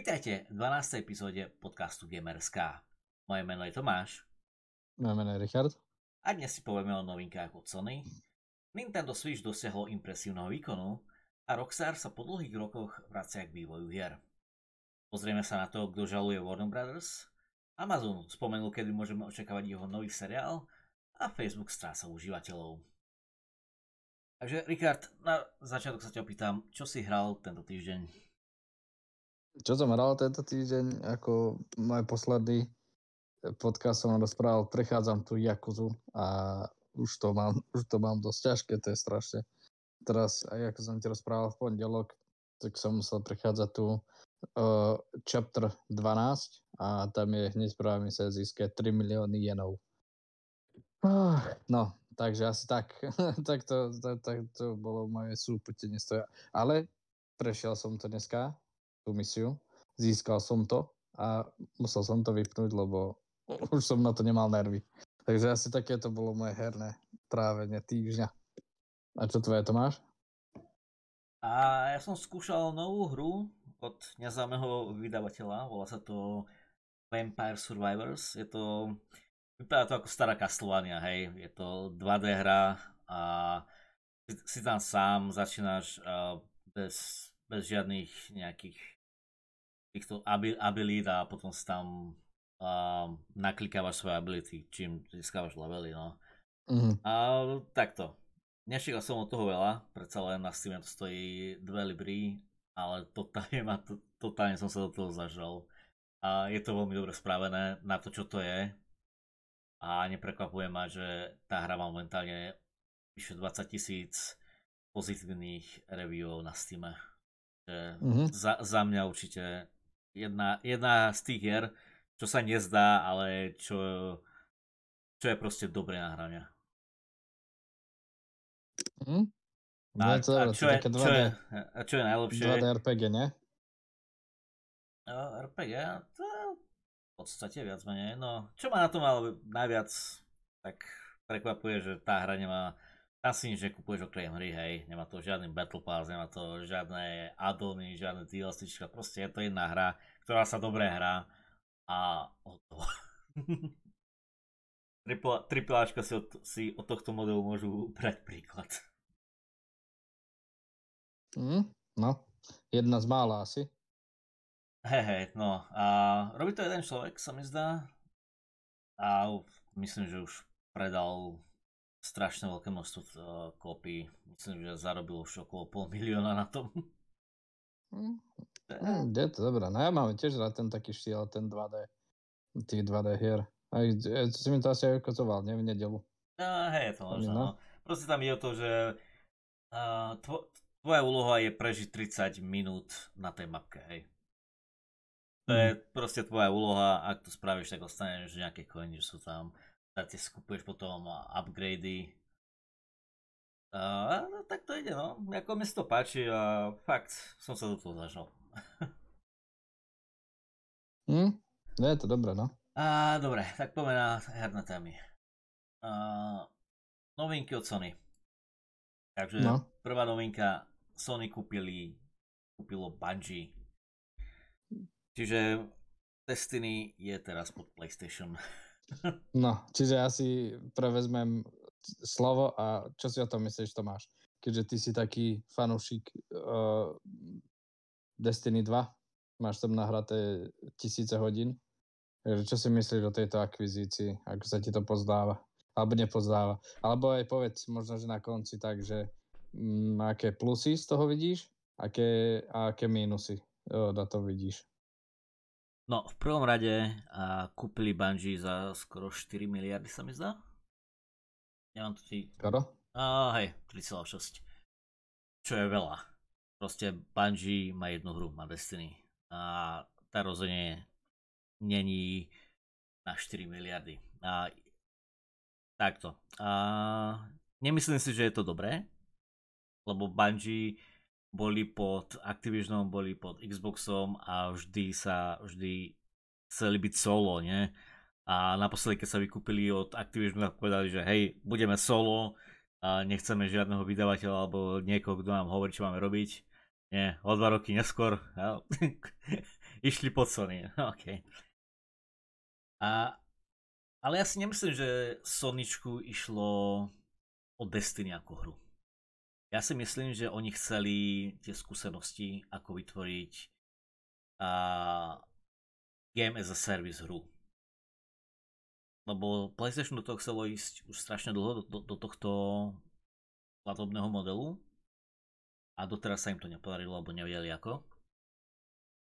Vítajte v 12. epizóde podcastu Gamerská. Moje meno je Tomáš. Moje meno je Richard. A dnes si povieme o novinkách od Sony. Nintendo Switch dosiahlo impresívneho výkonu a Rockstar sa po dlhých rokoch vracia k vývoju hier. Pozrieme sa na to, kto žaluje Warner Brothers, Amazon spomenul, kedy môžeme očakávať jeho nový seriál a Facebook stráca užívateľov. Takže Richard, na začiatok sa ťa opýtam, čo si hral tento týždeň? Čo som hral tento týždeň, ako môj posledný podcast som rozprával, prechádzam tu Jakuzu a už to mám, už to mám dosť ťažké, to je strašne. Teraz, aj ako som ti rozprával v pondelok, tak som musel prechádzať tu uh, chapter 12 a tam je hneď prvá sa získať 3 milióny jenov. Uh, no, takže asi tak. tak, to, tak, tak to bolo moje súputenie stoja. Ale prešiel som to dneska tú misiu. Získal som to a musel som to vypnúť, lebo už som na to nemal nervy. Takže asi takéto bolo moje herné trávenie týždňa. A čo tvoje to máš? A ja som skúšal novú hru od neznámeho vydavateľa, volá sa to Vampire Survivors. Je to, vypadá to ako stará Castlevania, hej. Je to 2D hra a si, tam sám, začínaš bez, bez žiadnych nejakých týchto abilit a potom si tam uh, naklikávaš svoje ability, čím získávaš levely, no. Mm-hmm. A takto. Nečakal som od toho veľa, predsa len na Steam to stojí 2 libry, ale totálne, ma, to, totálne som sa do toho zažal. A je to veľmi dobre spravené na to, čo to je. A neprekvapuje ma, že tá hra má momentálne vyše 20 tisíc pozitívnych reviewov na Steam. Mm-hmm. Za, za mňa určite jedna, jedna z tých hier, čo sa nezdá, ale čo, čo je proste dobré nahrania. Hm? A, a, čo, je, čo, je, čo je najlepšie? 2D RPG, ne? No, RPG, to v podstate viac menej. No, čo ma na tom ale najviac tak prekvapuje, že tá hra nemá tam si nič nekupuješ okrem hry, hej, nemá to žiadny Battle Pass, nemá to žiadne addony, žiadne DLCčka, proste je to jedna hra, ktorá sa dobre hrá a hotovo. Tripláčka si od, si od tohto modelu môžu brať príklad. Mm, no, jedna z mála asi. Hej, hej, no a robí to jeden človek, sa mi zdá. A myslím, že už predal strašne veľké množstvo uh, kópií. Myslím, že zarobil už okolo pol milióna na tom. Mm. Mm, je to dobré. No ja mám tiež rád ten taký štýl, ten 2D. Tých 2D hier. Aj, si mi to asi aj ukazoval, nie? V nedelu. No, hej, to možno. No. Proste tam je o to, že uh, tvo, tvoja úloha je prežiť 30 minút na tej mapke, hej. To mm. je proste tvoja úloha, ak to spravíš, tak ostaneš nejaké coiny, že sú tam si skupuješ potom upgradey. A, no, tak to ide, no. Ako mi to páči a fakt som sa do toho zažal. hm, je to dobré, no. A, dobre, tak poďme na herné témy. A, novinky od Sony. Takže no. prvá novinka, Sony kúpili, kúpilo Bungie. Čiže Destiny je teraz pod PlayStation. No, čiže ja si prevezmem slovo a čo si o tom myslíš, Tomáš? Keďže ty si taký fanúšik uh, Destiny 2, máš tam nahraté tisíce hodín, takže čo si myslíš o tejto akvizícii, ako sa ti to pozdáva? Alebo nepozdáva. Alebo aj povedz možno, že na konci tak, že m, mm, aké plusy z toho vidíš, aké, a aké mínusy uh, na to vidíš. No, v prvom rade a kúpili Bungie za skoro 4 miliardy sa mi zdá. Nemám tu ti... Skoro? A hej, 3,6. Čo je veľa. Proste Bungie má jednu hru, má Destiny. A tá rozhodne není na 4 miliardy. A takto. A nemyslím si, že je to dobré, lebo Bungie boli pod Activisionom, boli pod Xboxom a vždy sa, vždy chceli byť solo, nie? A naposledy, keď sa vykúpili od Activisionu, tak povedali, že hej, budeme solo, a nechceme žiadneho vydavateľa alebo niekoho, kto nám hovorí, čo máme robiť. Nie, o dva roky neskôr, ja, Išli pod Sony, OK. A, ale ja si nemyslím, že Soničku išlo o Destiny ako hru. Ja si myslím, že oni chceli tie skúsenosti, ako vytvoriť a, game as a service hru. Lebo PlayStation do toho chcelo ísť už strašne dlho, do, do, do tohto platobného modelu a doteraz sa im to nepodarilo, lebo nevedeli ako.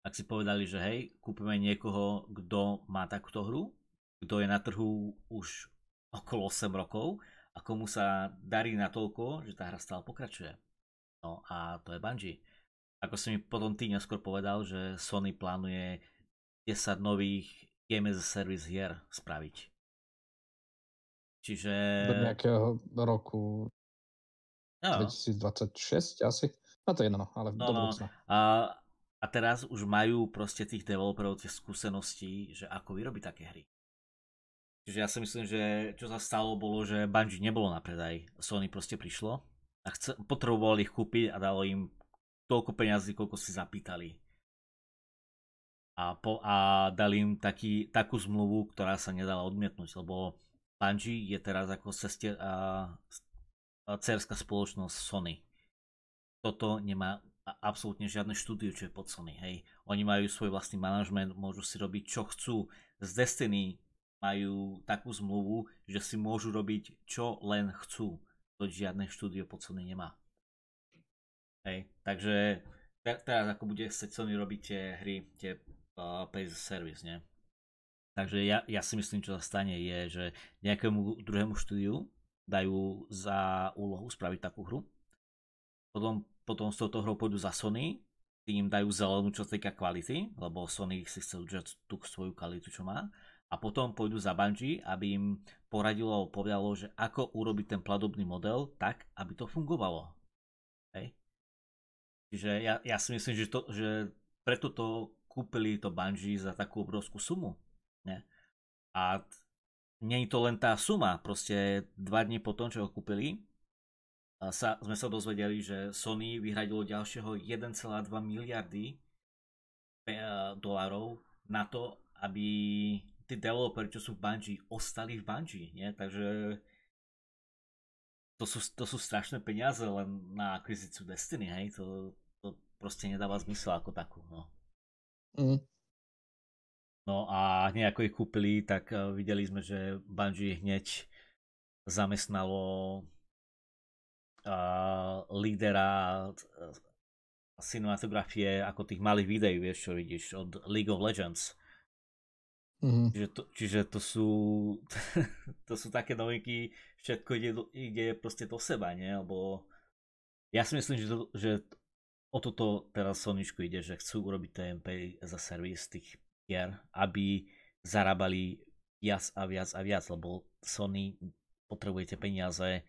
Tak si povedali, že hej, kúpime niekoho, kto má takúto hru, kto je na trhu už okolo 8 rokov a komu sa darí natoľko, že tá hra stále pokračuje. No a to je Bungie. Ako si mi potom ty neskôr povedal, že Sony plánuje 10 nových Game as a Service hier spraviť. Čiže... Do nejakého roku no. 2026 asi. No to je jedno, ale no, do no. budúcna. A, a teraz už majú proste tých developerov tie skúsenosti, že ako vyrobiť také hry. Čiže ja si myslím, že čo sa stalo bolo, že Bungie nebolo na predaj. Sony proste prišlo a chce, potrebovali ich kúpiť a dalo im toľko peňazí, koľko si zapýtali. A, po, a dali im taký, takú zmluvu, ktorá sa nedala odmietnúť, lebo Bungie je teraz ako sestier, a, a cerská spoločnosť Sony. Toto nemá absolútne žiadne štúdio, čo je pod Sony. Hej. Oni majú svoj vlastný manažment, môžu si robiť čo chcú. Z Destiny majú takú zmluvu, že si môžu robiť čo len chcú. To žiadne štúdio pod Sony nemá. Hej, takže te- teraz ako bude chcieť Sony robiť tie hry, tie uh, pay service, nie? Takže ja, ja si myslím, čo sa stane je, že nejakému druhému štúdiu dajú za úlohu spraviť takú hru. Potom, potom s touto hrou pôjdu za Sony, tým dajú zelenú, čo týka kvality, lebo Sony si chce udržať tú svoju kvalitu, čo má a potom pôjdu za Bungie, aby im poradilo alebo povedalo, že ako urobiť ten platobný model tak, aby to fungovalo. Hej. Čiže ja, ja si myslím, že, to, že preto to kúpili to Bungie za takú obrovskú sumu. Ne? A nie je to len tá suma, proste dva dní po tom, čo ho kúpili, sa, sme sa dozvedeli, že Sony vyhradilo ďalšieho 1,2 miliardy dolárov na to, aby tí developeri, čo sú v Bungie, ostali v Bungie, nie? Takže to sú, to sú strašné peniaze len na akvizíciu Destiny, hej? To, to proste nedáva zmysel ako takú, no. Mm. No a nejako ich kúpili, tak uh, videli sme, že Bungie hneď zamestnalo uh, lídera uh, cinematografie ako tých malých videí, vieš čo vidíš, od League of Legends. Mm-hmm. Čiže, to, čiže to sú to sú také novinky, všetko ide, ide proste do seba, nie? Lebo ja si myslím, že, to, že o toto teraz Sonyčku ide, že chcú urobiť TMP za servis tých hier, aby zarábali viac a viac a viac, lebo Sony potrebujete peniaze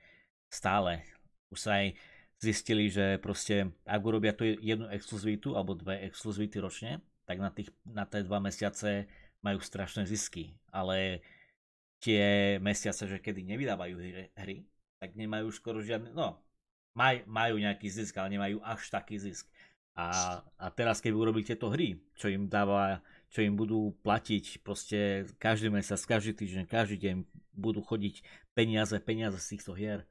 stále. Už sa aj zistili, že proste ak urobia tu jednu exkluzivitu alebo dve exkluzivity ročne, tak na, tých, na tie dva mesiace majú strašné zisky, ale tie mesiace, že kedy nevydávajú hry, tak nemajú skoro žiadny, no, maj, majú nejaký zisk, ale nemajú až taký zisk. A, a teraz, keď urobíte to hry, čo im dáva, čo im budú platiť proste každý mesiac, každý týždeň, každý deň budú chodiť peniaze, peniaze z týchto hier,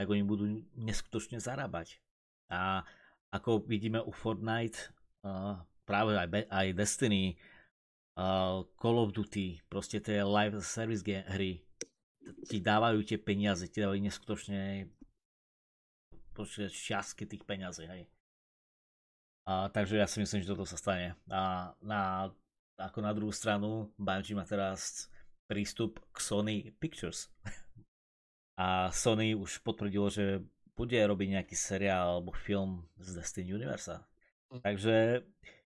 tak oni budú neskutočne zarábať. A ako vidíme u Fortnite, uh, práve aj, aj Destiny, uh, Call of Duty, proste tie live service hry, ti dávajú tie peniaze, ti dávajú neskutočne šťastky tých peniazí, hej. A, takže ja si myslím, že toto sa stane. A na, ako na druhú stranu, Bungie má teraz prístup k Sony Pictures. A Sony už potvrdilo, že bude robiť nejaký seriál alebo film z Destiny Universa. Hm. Takže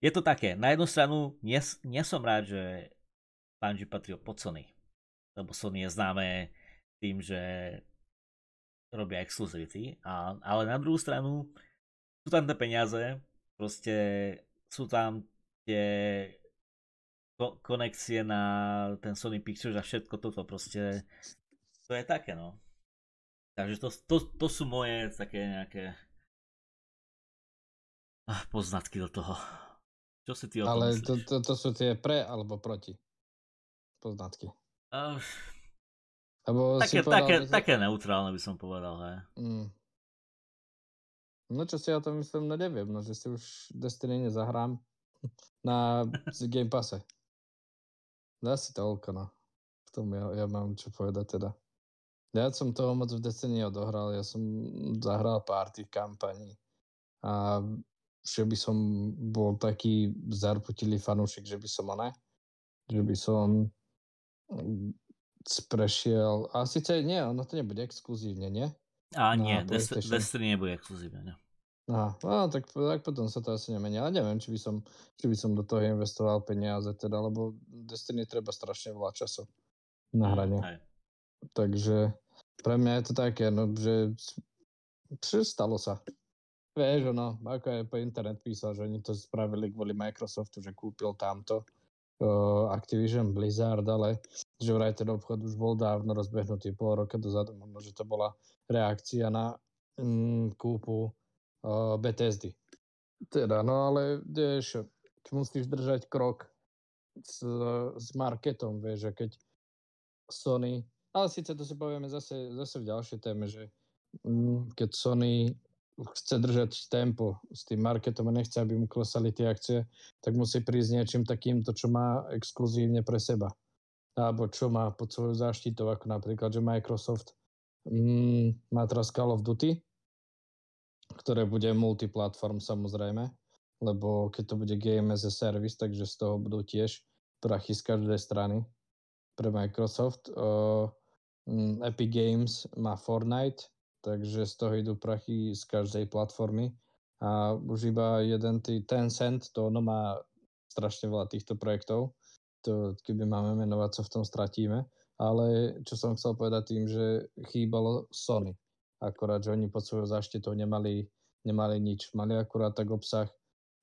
je to také, na jednu stranu nie, nie som rád, že Bungie patril pod Sony, lebo Sony je známe tým, že robia exkluzivity, ale na druhú stranu sú tam tie peniaze, proste sú tam tie ko- konexie na ten Sony Pictures a všetko toto proste, to je také no. Takže to, to, to sú moje také nejaké ah, poznatky do toho. Čo si ty o tom Ale myslíš? to, to, to sú tie pre alebo proti poznatky. Uh, Lebo také, si povedal, také, že- také neutrálne by som povedal, hej. Mm. No čo si o tom myslím, no neviem, no že si už Destiny nezahrám na Game Passe. Asi toľko, no. V tom ja, ja mám čo povedať teda. Ja som toho moc v Destiny neodohral, ja som zahral pár tých kampaní a že by som bol taký zarputilý fanúšik, že by som oné, že by som mm, prešiel, a síce nie, ono to nebude exkluzívne, nie? A nie. Destiny nebude exkluzívne. ne. Aha, no, tak, tak potom sa to asi nemení. Ale neviem, či by som, či by som do toho investoval peniaze, teda, lebo Destiny treba strašne veľa času na hranie. Hej. Takže pre mňa je to také, no, že čo stalo sa. Vieš, ono, ako je po internet písal, že oni to spravili kvôli Microsoftu, že kúpil tamto uh, Activision Blizzard, ale že vraj ten obchod už bol dávno rozbehnutý pol roka dozadu, možno, že to bola reakcia na mm, kúpu uh, Bethesdy. Teda, no ale vieš, musíš držať krok s, s marketom, vieš, že keď Sony, ale síce to si povieme zase, zase v ďalšej téme, že mm, keď Sony chce držať tempo s tým marketom a nechce, aby mu klesali tie akcie, tak musí prísť niečím takýmto, čo má exkluzívne pre seba. Alebo čo má pod svojou záštitou, ako napríklad, že Microsoft mm, má teraz Call of Duty, ktoré bude multiplatform samozrejme, lebo keď to bude Game as a Service, takže z toho budú tiež prachy z každej strany pre Microsoft. Uh, Epic Games má Fortnite, takže z toho idú prachy z každej platformy. A už iba jeden tý Tencent, to ono má strašne veľa týchto projektov. To, keby máme menovať, sa v tom stratíme. Ale čo som chcel povedať tým, že chýbalo Sony. Akorát, že oni pod svojou záštitou nemali, nemali nič. Mali akurát tak obsah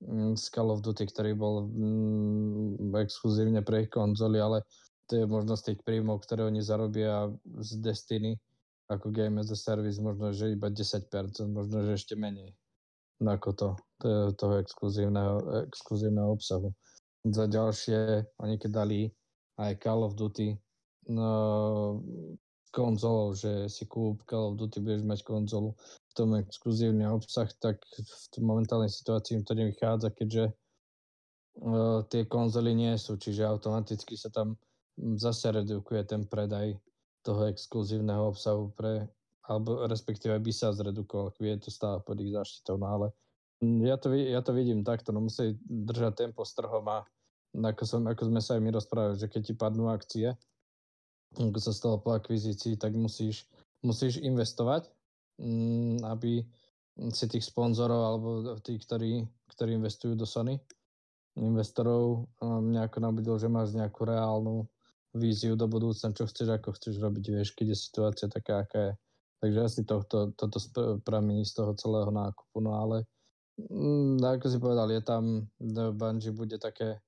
mm, z Call of Duty, ktorý bol mm, exkluzívne pre ich konzoly, ale to je možno z tých príjmov, ktoré oni zarobia z Destiny ako Game as a Service, možno, že iba 10%, možno, že ešte menej ako to, to toho exkluzívneho, exkluzívneho obsahu. Za ďalšie, oni keď dali aj Call of Duty no, konzolou, že si kúp Call of Duty, budeš mať konzolu v tom exkluzívny obsah, tak v momentálnej situácii im to nevychádza, keďže uh, tie konzoly nie sú, čiže automaticky sa tam zase redukuje ten predaj toho exkluzívneho obsahu pre, alebo respektíve by sa zredukoval, keď je to stále pod ich záštitou, no ale ja to, ja to vidím takto, no musí držať tempo s trhom a ako, som, ako sme sa aj my rozprávali, že keď ti padnú akcie, ako sa stalo po akvizícii, tak musíš, musíš investovať, mm, aby si tých sponzorov alebo tí, ktorí, ktorí investujú do Sony, investorov um, nejako nabudil, že máš nejakú reálnu víziu do budúcna, čo chceš, ako chceš robiť, vieš, keď je situácia taká, aká je. Takže asi tohto, toto pramení z toho celého nákupu, no ale mm, ako si povedal, je tam, Bungie bude také,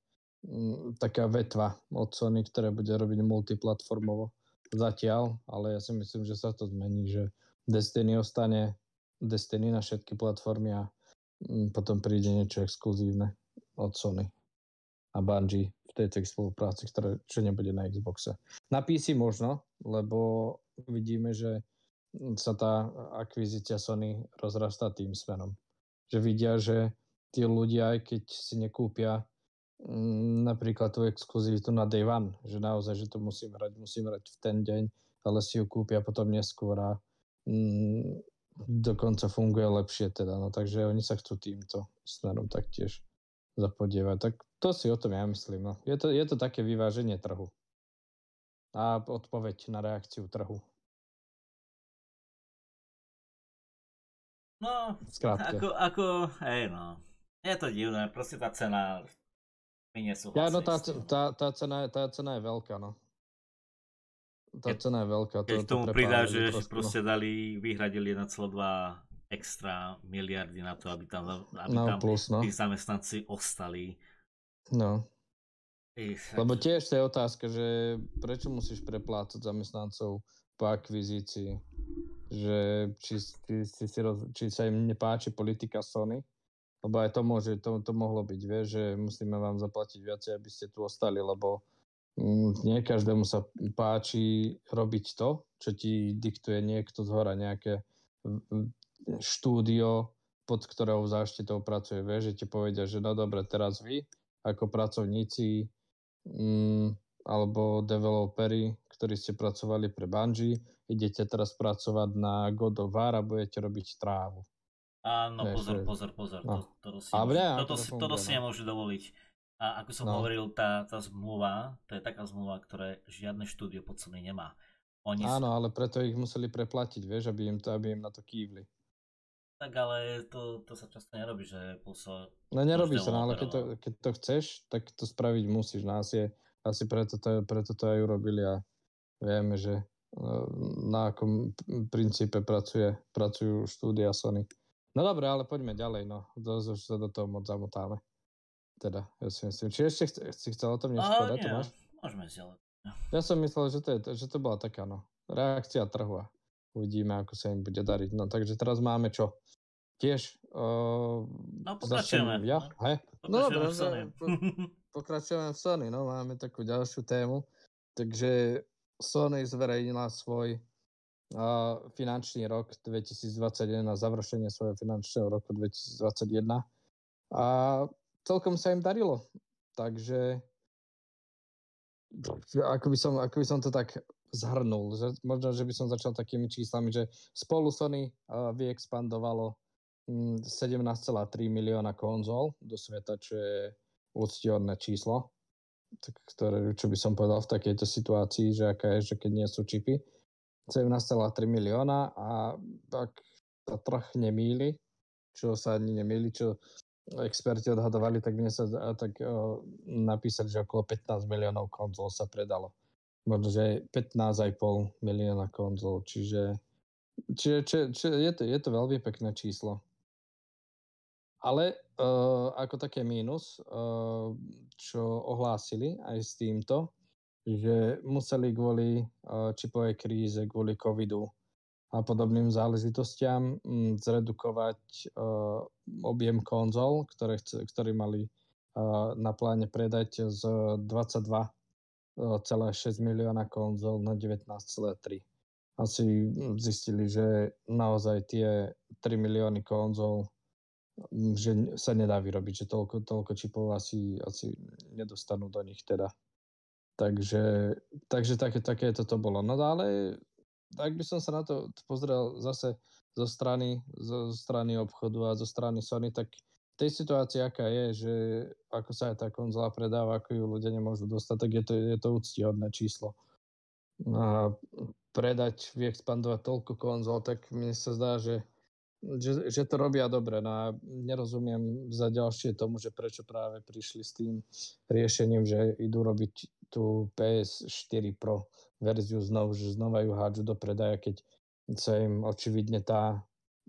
mm, taká vetva od Sony, ktoré bude robiť multiplatformovo. Zatiaľ, ale ja si myslím, že sa to zmení, že Destiny ostane Destiny na všetky platformy a mm, potom príde niečo exkluzívne od Sony a Bungie tejto spolupráci, ktoré, čo nebude na Xboxe. Na PC možno, lebo vidíme, že sa tá akvizícia Sony rozrastá tým smerom. Že vidia, že tí ľudia, aj keď si nekúpia mm, napríklad tú exkluzivitu na day one, že naozaj, že to musím hrať, musím hrať v ten deň, ale si ju kúpia potom neskôr a mm, dokonca funguje lepšie teda. No, takže oni sa chcú týmto smerom taktiež zapodievať. Tak to si o tom ja myslím. No. Je, to, je to také vyváženie trhu. A odpoveď na reakciu trhu. No, Skrátke. ako, ako, hej no. Je to divné, proste tá cena mi nesúhlasí. Ja, no tá, tá, tá, cena, je- tá cena je veľká, no. Tá Keď- cena je veľká. To, Keď to k tomu prepája pridá, že trošku, no. proste dali, vyhradili 1,2 extra miliardy na to, aby tam, aby No, tam plus, no. tí zamestnanci ostali. no. I, Lebo tiež to je otázka, že prečo musíš preplácať zamestnancov po akvizícii? Že či, či, či, si roz, či sa im nepáči politika Sony Lebo aj to môže, to, to mohlo byť, vieš, že musíme vám zaplatiť viacej, aby ste tu ostali, lebo mm, nie každému sa páči robiť to, čo ti diktuje niekto z hora, nejaké štúdio, pod ktorou záštitou pracuje, vieš, že ti povedia, že no dobre, teraz vy ako pracovníci mm, alebo developeri, ktorí ste pracovali pre Bungie, idete teraz pracovať na God of War a budete robiť trávu. Áno, Vieš, pozor, pozor, pozor. No. To, to si, a môže, toto, si, toto si no. nemôžu dovoliť. A ako som no. hovoril, tá, tá zmluva, to je taká zmluva, ktoré žiadne štúdio pod sebou nemá. Oni Áno, ale preto ich museli preplatiť, vieš, aby im, to, aby im na to kývli. Tak ale to, to sa často nerobí, že puso... No nerobí sa, no, ale keď to, keď to chceš, tak to spraviť musíš. No asi, asi preto, to, preto to aj urobili a vieme, že no, na akom princípe pracuje, pracujú štúdia Sony. No dobre, ale poďme ďalej, no. Už sa do toho moc zamotáme. Teda, ja si myslím. Či ešte chce, si chcel o tom niečo povedať, Tomáš? Môžeme si ale... Ja som myslel, že to, je, že to bola taká, no, reakcia trhu uvidíme, ako sa im bude dariť. No takže teraz máme čo? Tiež uh, no, pokračujeme. Ja? No, Hej? no dobre, v Sony. Po, pokračujeme v Sony, no máme takú ďalšiu tému. Takže Sony zverejnila svoj finančný rok 2021 na završenie svojho finančného roku 2021 a celkom sa im darilo. Takže ako by som, ako by som to tak zhrnul, že možno, že by som začal takými číslami, že spolu Sony uh, vyexpandovalo 17,3 hm, milióna konzol do sveta, čo je úctihodné číslo, ktoré, čo by som povedal v takejto situácii, že aká je, že keď nie sú čipy. 17,3 milióna a ak sa trh nemýli, čo sa ani nemýli, čo experti odhadovali, tak mne sa tak o, napísali, že okolo 15 miliónov konzol sa predalo. Možno, že 15,5 milióna konzol, čiže, čiže, čiže, čiže je, to, je to veľmi pekné číslo. Ale uh, ako také mínus, uh, čo ohlásili aj s týmto, že museli kvôli čipovej kríze, kvôli covidu a podobným záležitostiam mm, zredukovať objem konzol, ktoré, chce, ktoré mali na pláne predať z 22,6 milióna konzol na 19,3. Asi zistili, že naozaj tie 3 milióny konzol že sa nedá vyrobiť, že toľko, toľko čipov asi, asi nedostanú do nich teda. Takže, takže také, také toto bolo. No ale tak by som sa na to pozrel zase zo strany, zo strany obchodu a zo strany Sony, tak tej situácii, aká je, že ako sa aj tá konzola predáva, ako ju ľudia nemôžu dostať, tak je to, je to úctihodné číslo. A predať, vyexpandovať toľko konzol, tak mne sa zdá, že že, že to robia dobre. No a nerozumiem za ďalšie tomu, že prečo práve prišli s tým riešením, že idú robiť tú PS4 Pro verziu znovu, že znova ju hádžu do predaja, keď sa im očividne tá,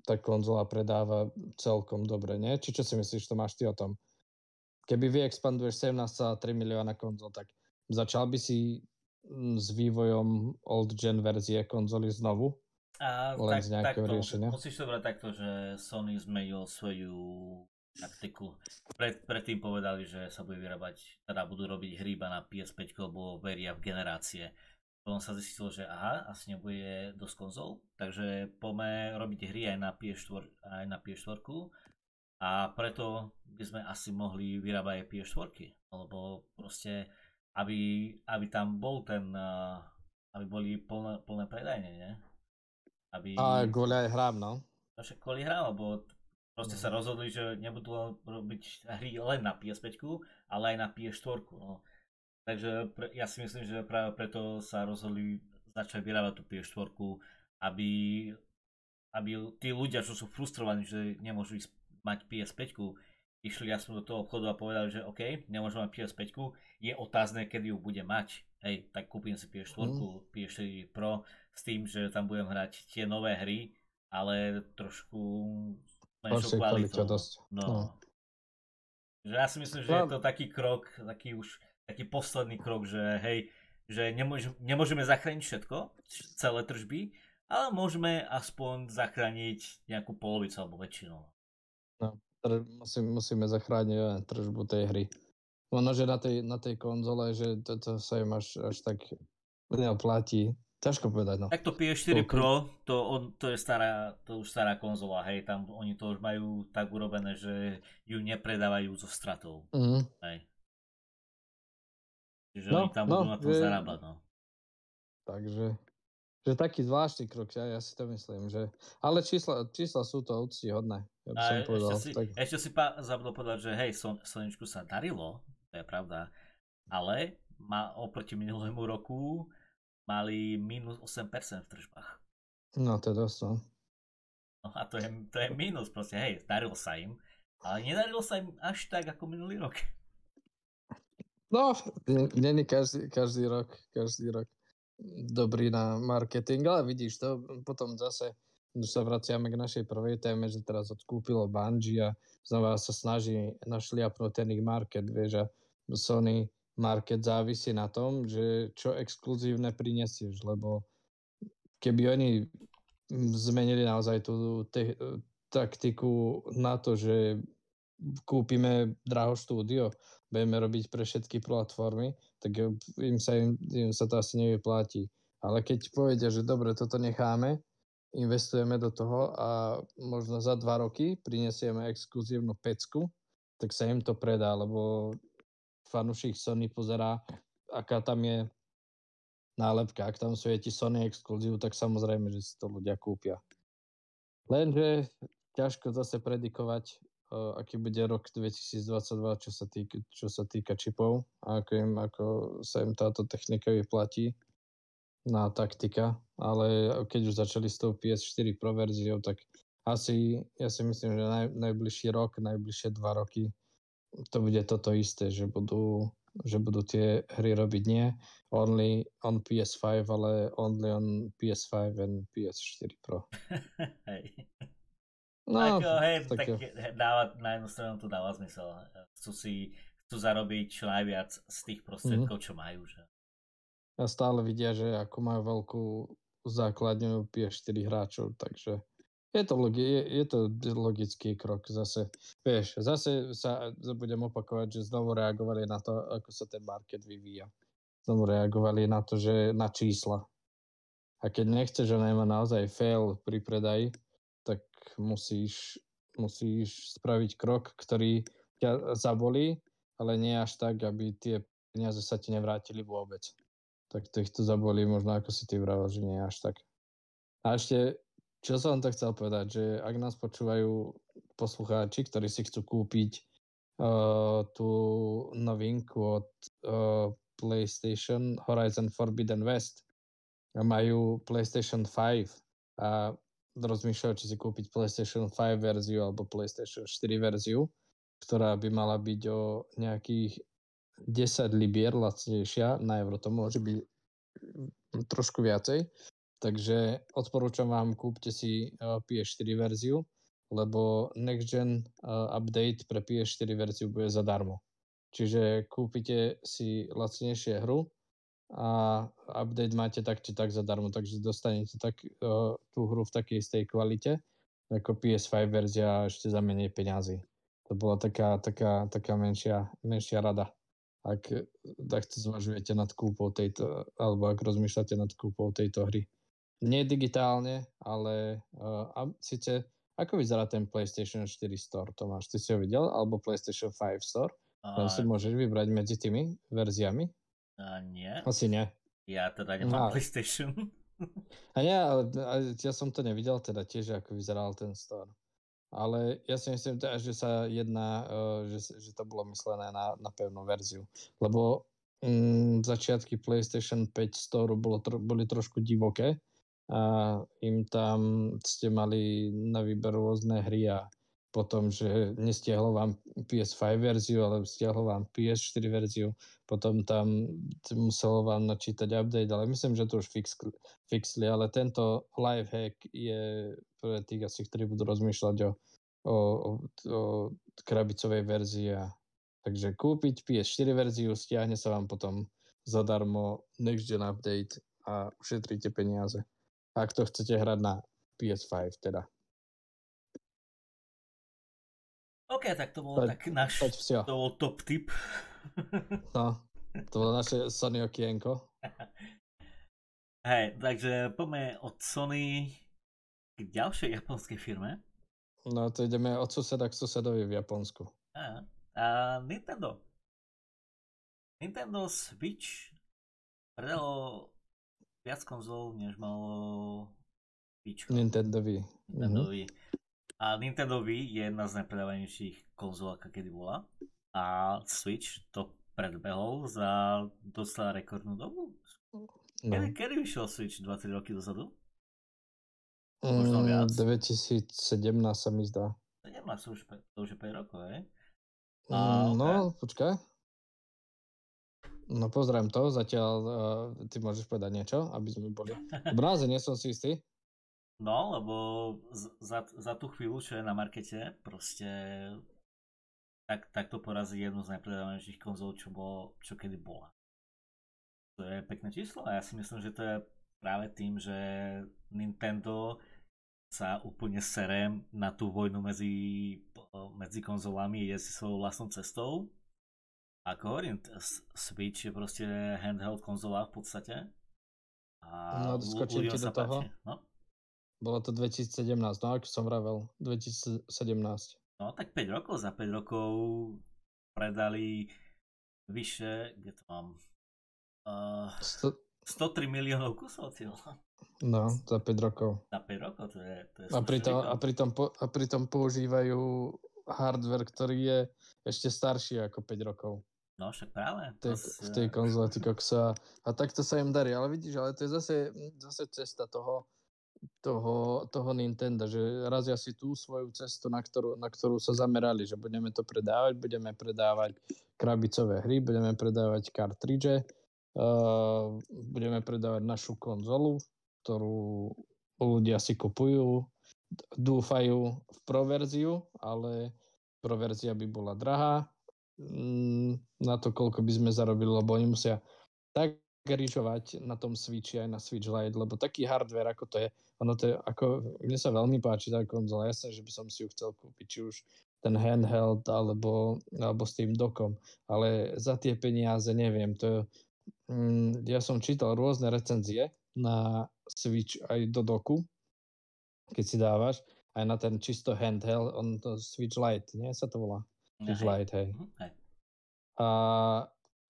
tá konzola predáva celkom dobre, nie? Či čo si myslíš, to máš ty o tom? Keby vy expanduješ 17,3 milióna konzol, tak začal by si s vývojom old gen verzie konzoly znovu? A, len tak, z nejakého takto, riešenia. Musíš to brať takto, že Sony zmenil svoju taktiku. Pred, predtým povedali, že sa bude vyrábať, teda budú robiť hry iba na PS5, lebo veria v generácie. Potom sa zistilo, že aha, asi nebude dosť konzol, takže poďme robiť hry aj na PS4, aj na PS4 a preto by sme asi mohli vyrábať aj PS4, lebo proste, aby, aby tam bol ten, aby boli plné, plné predajne, nie? Aby... A kvôli aj hrám, no. No však kvôli hrám, lebo proste no. sa rozhodli, že nebudú robiť hry len na PS5, ale aj na PS4. No. Takže pre, ja si myslím, že práve preto sa rozhodli začať vyrábať tú PS4, aby, aby tí ľudia, čo sú frustrovaní, že nemôžu ísť mať PS5, išli aspoň do toho obchodu a povedali, že OK, nemôžem mať PS5, je otázne, kedy ju bude mať. Hej, tak kúpim si PS4, mm. PS4 Pro s tým, že tam budem hrať tie nové hry, ale trošku menšou kvalitou. Dosť. No. no. Že ja si myslím, že no. je to taký krok, taký už taký posledný krok, že hej, že nemôž, nemôžeme zachrániť všetko, celé tržby, ale môžeme aspoň zachrániť nejakú polovicu alebo väčšinu. No. musím, musíme zachrániť tržbu tej hry. Ono, že na tej, na tej konzole, že to, to sa im až, až tak neoplatí. Ťažko povedať, no. Tak to PS4 Pro, to, on, to je stará, to už stará konzola, hej, tam oni to už majú tak urobené, že ju nepredávajú so stratou. Mm. Hej. Čiže no, tam no, budú na tom je... zarábať, no. Takže, že taký zvláštny krok, ja, ja si to myslím, že... Ale čísla, čísla sú to hodné. Ja by som ešte povedal, si, tak... ešte si pa, zabudol povedať, že hej, Son, Soničku sa darilo, to je pravda, ale má oproti minulému roku mali minus 8% v tržbách. No to je dosť, no. no a to je, to je minus proste, hej, darilo sa im, ale nedarilo sa im až tak ako minulý rok. No, není každý, každý rok, každý rok dobrý na marketing, ale vidíš to, potom zase sa vraciame k našej prvej téme, že teraz odkúpilo Bungie a znova sa snaží našliapnúť ten ich market, vieš, a Sony market závisí na tom, že čo exkluzívne prinesieš, lebo keby oni zmenili naozaj tú te- taktiku na to, že kúpime draho štúdio, budeme robiť pre všetky platformy, tak im sa, im, im sa to asi nevyplatí. Ale keď povedia, že dobre, toto necháme, investujeme do toho a možno za dva roky prinesieme exkluzívnu pecku, tak sa im to predá, lebo fanúšik Sony pozerá, aká tam je nálepka. Ak tam svieti Sony exkluzív, tak samozrejme, že si to ľudia kúpia. Lenže ťažko zase predikovať, aký bude rok 2022, čo sa týka, čo sa týka čipov a ako, im, ako sa im táto technika vyplatí na taktika, ale keď už začali s tou PS4 Pro verziou, tak asi, ja si myslím, že naj, najbližší rok, najbližšie dva roky to bude toto isté, že budú, že budú tie hry robiť nie only on PS5, ale only on PS5 and PS4 Pro. No, tak, hej, tak, tak dáva, na jednu stranu to dáva zmysel. Chcú si chcú zarobiť čo najviac z tých prostriedkov, mm-hmm. čo majú. Že? A stále vidia, že ako majú veľkú základňu PS4 hráčov, takže je to, logi- je, je to logický krok zase. Vieš, zase sa budem opakovať, že znovu reagovali na to, ako sa ten market vyvíja. Znovu reagovali na to, že na čísla. A keď nechceš, že nemá naozaj fail pri predaji, musíš, musíš spraviť krok, ktorý ťa zabolí, ale nie až tak, aby tie peniaze sa ti nevrátili vôbec. Tak to ich to zabolí možno ako si ty vravel, že nie až tak. A ešte čo som to chcel povedať, že ak nás počúvajú poslucháči, ktorí si chcú kúpiť uh, tú novinku od uh, PlayStation Horizon Forbidden West majú PlayStation 5 a rozmýšľajú, či si kúpiť PlayStation 5 verziu alebo PlayStation 4 verziu, ktorá by mala byť o nejakých 10 libier lacnejšia, na euro to môže byť trošku viacej, Takže odporúčam vám, kúpte si uh, PS4 verziu, lebo Next Gen uh, update pre PS4 verziu bude zadarmo. Čiže kúpite si lacnejšie hru a update máte tak či tak zadarmo, takže dostanete tak, uh, tú hru v takej istej kvalite ako PS5 verzia ešte za menej peňazí. To bola taká, taká, taká menšia, menšia rada. Ak takto zvažujete nad kúpou tejto, alebo ak rozmýšľate nad kúpou tejto hry nie digitálne, ale uh, a síce ako vyzerá ten PlayStation 4 Store, Tomáš? Ty si ho videl? Alebo PlayStation 5 Store? Tam si môžeš vybrať medzi tými verziami? A nie. Asi nie. Ja teda nemám no. PlayStation. A nie, ale ja som to nevidel teda tiež, ako vyzeral ten store. Ale ja si myslím teda, že sa jedná, uh, že, že to bolo myslené na, na pevnú verziu. Lebo mm, začiatky PlayStation 5 Store bolo, tro, boli trošku divoké a im tam ste mali na výber rôzne hry a potom, že nestiahlo vám PS5 verziu, ale stiahlo vám PS4 verziu, potom tam muselo vám načítať update, ale myslím, že to už fix, fixli, ale tento live hack je pre tých asi, ktorí budú rozmýšľať o, o, o, o krabicovej verzii takže kúpiť PS4 verziu, stiahne sa vám potom zadarmo Next Gen Update a ušetríte peniaze ak to chcete hrať na PS5 teda. OK, tak to bol Poď- tak náš, to bol top tip. No, to bolo naše Sony okienko. Hej, takže poďme od Sony k ďalšej japonskej firme. No to ideme od suseda k susedovi v Japonsku. A, a Nintendo. Nintendo Switch predalo viac konzol, než malo Switch. Nintendo Wii. Nintendo Mhm. A Nintendo Wii je jedna z najpredávanejších konzol, aká kedy bola. A Switch to predbehol za dosť rekordnú dobu. No. Kedy, kedy vyšiel Switch 20 roky dozadu? možno Mm, viac. 2017 sa mi zdá. 17, to už, to už je 5 rokov, hej? A, Mm, ok. No, počkaj. No pozriem to, zatiaľ uh, ty môžeš povedať niečo, aby sme boli. Naozaj nie som si istý. No, lebo za, za tú chvíľu, čo je na markete, proste tak, tak to porazí jednu z najpredávanejších konzol, čo, bolo, čo kedy bola. To je pekné číslo a ja si myslím, že to je práve tým, že Nintendo sa úplne sere na tú vojnu medzi, medzi konzolami, ide si svojou vlastnou cestou. Ako hovorím, Switch je proste handheld konzola v podstate. A No, ľu- skočím ľuďom ti do toho. páči. No, Bolo to 2017, no ako som vravel, 2017. No tak 5 rokov, za 5 rokov predali vyše, kde to mám, uh, Sto, 103 miliónov kusov cieľa. no, za 5 rokov. Za 5 rokov, to je, to je A pritom, a, pritom, po, a pritom používajú hardware, ktorý je ešte starší ako 5 rokov No však práve. v tej, v tej konzole, ty koksa. A takto sa im darí, ale vidíš, ale to je zase, zase cesta toho, toho, toho Nintendo, že razia si tú svoju cestu, na ktorú, na ktorú sa zamerali, že budeme to predávať, budeme predávať krabicové hry, budeme predávať kartridže, uh, budeme predávať našu konzolu, ktorú ľudia si kupujú, dúfajú v proverziu, ale proverzia by bola drahá. Mm, na to, koľko by sme zarobili, lebo oni musia tak garižovať na tom Switchi aj na Switch Lite, lebo taký hardware, ako to je, ono to je, ako, mne sa veľmi páči tá konzola, jasné, že by som si ju chcel kúpiť, či už ten handheld alebo, alebo s tým dokom, ale za tie peniaze neviem, to je, mm, ja som čítal rôzne recenzie na Switch aj do doku, keď si dávaš, aj na ten čisto handheld, on to Switch Lite, nie sa to volá? Switch Hej. Lite, hej. Mhm, hej. A,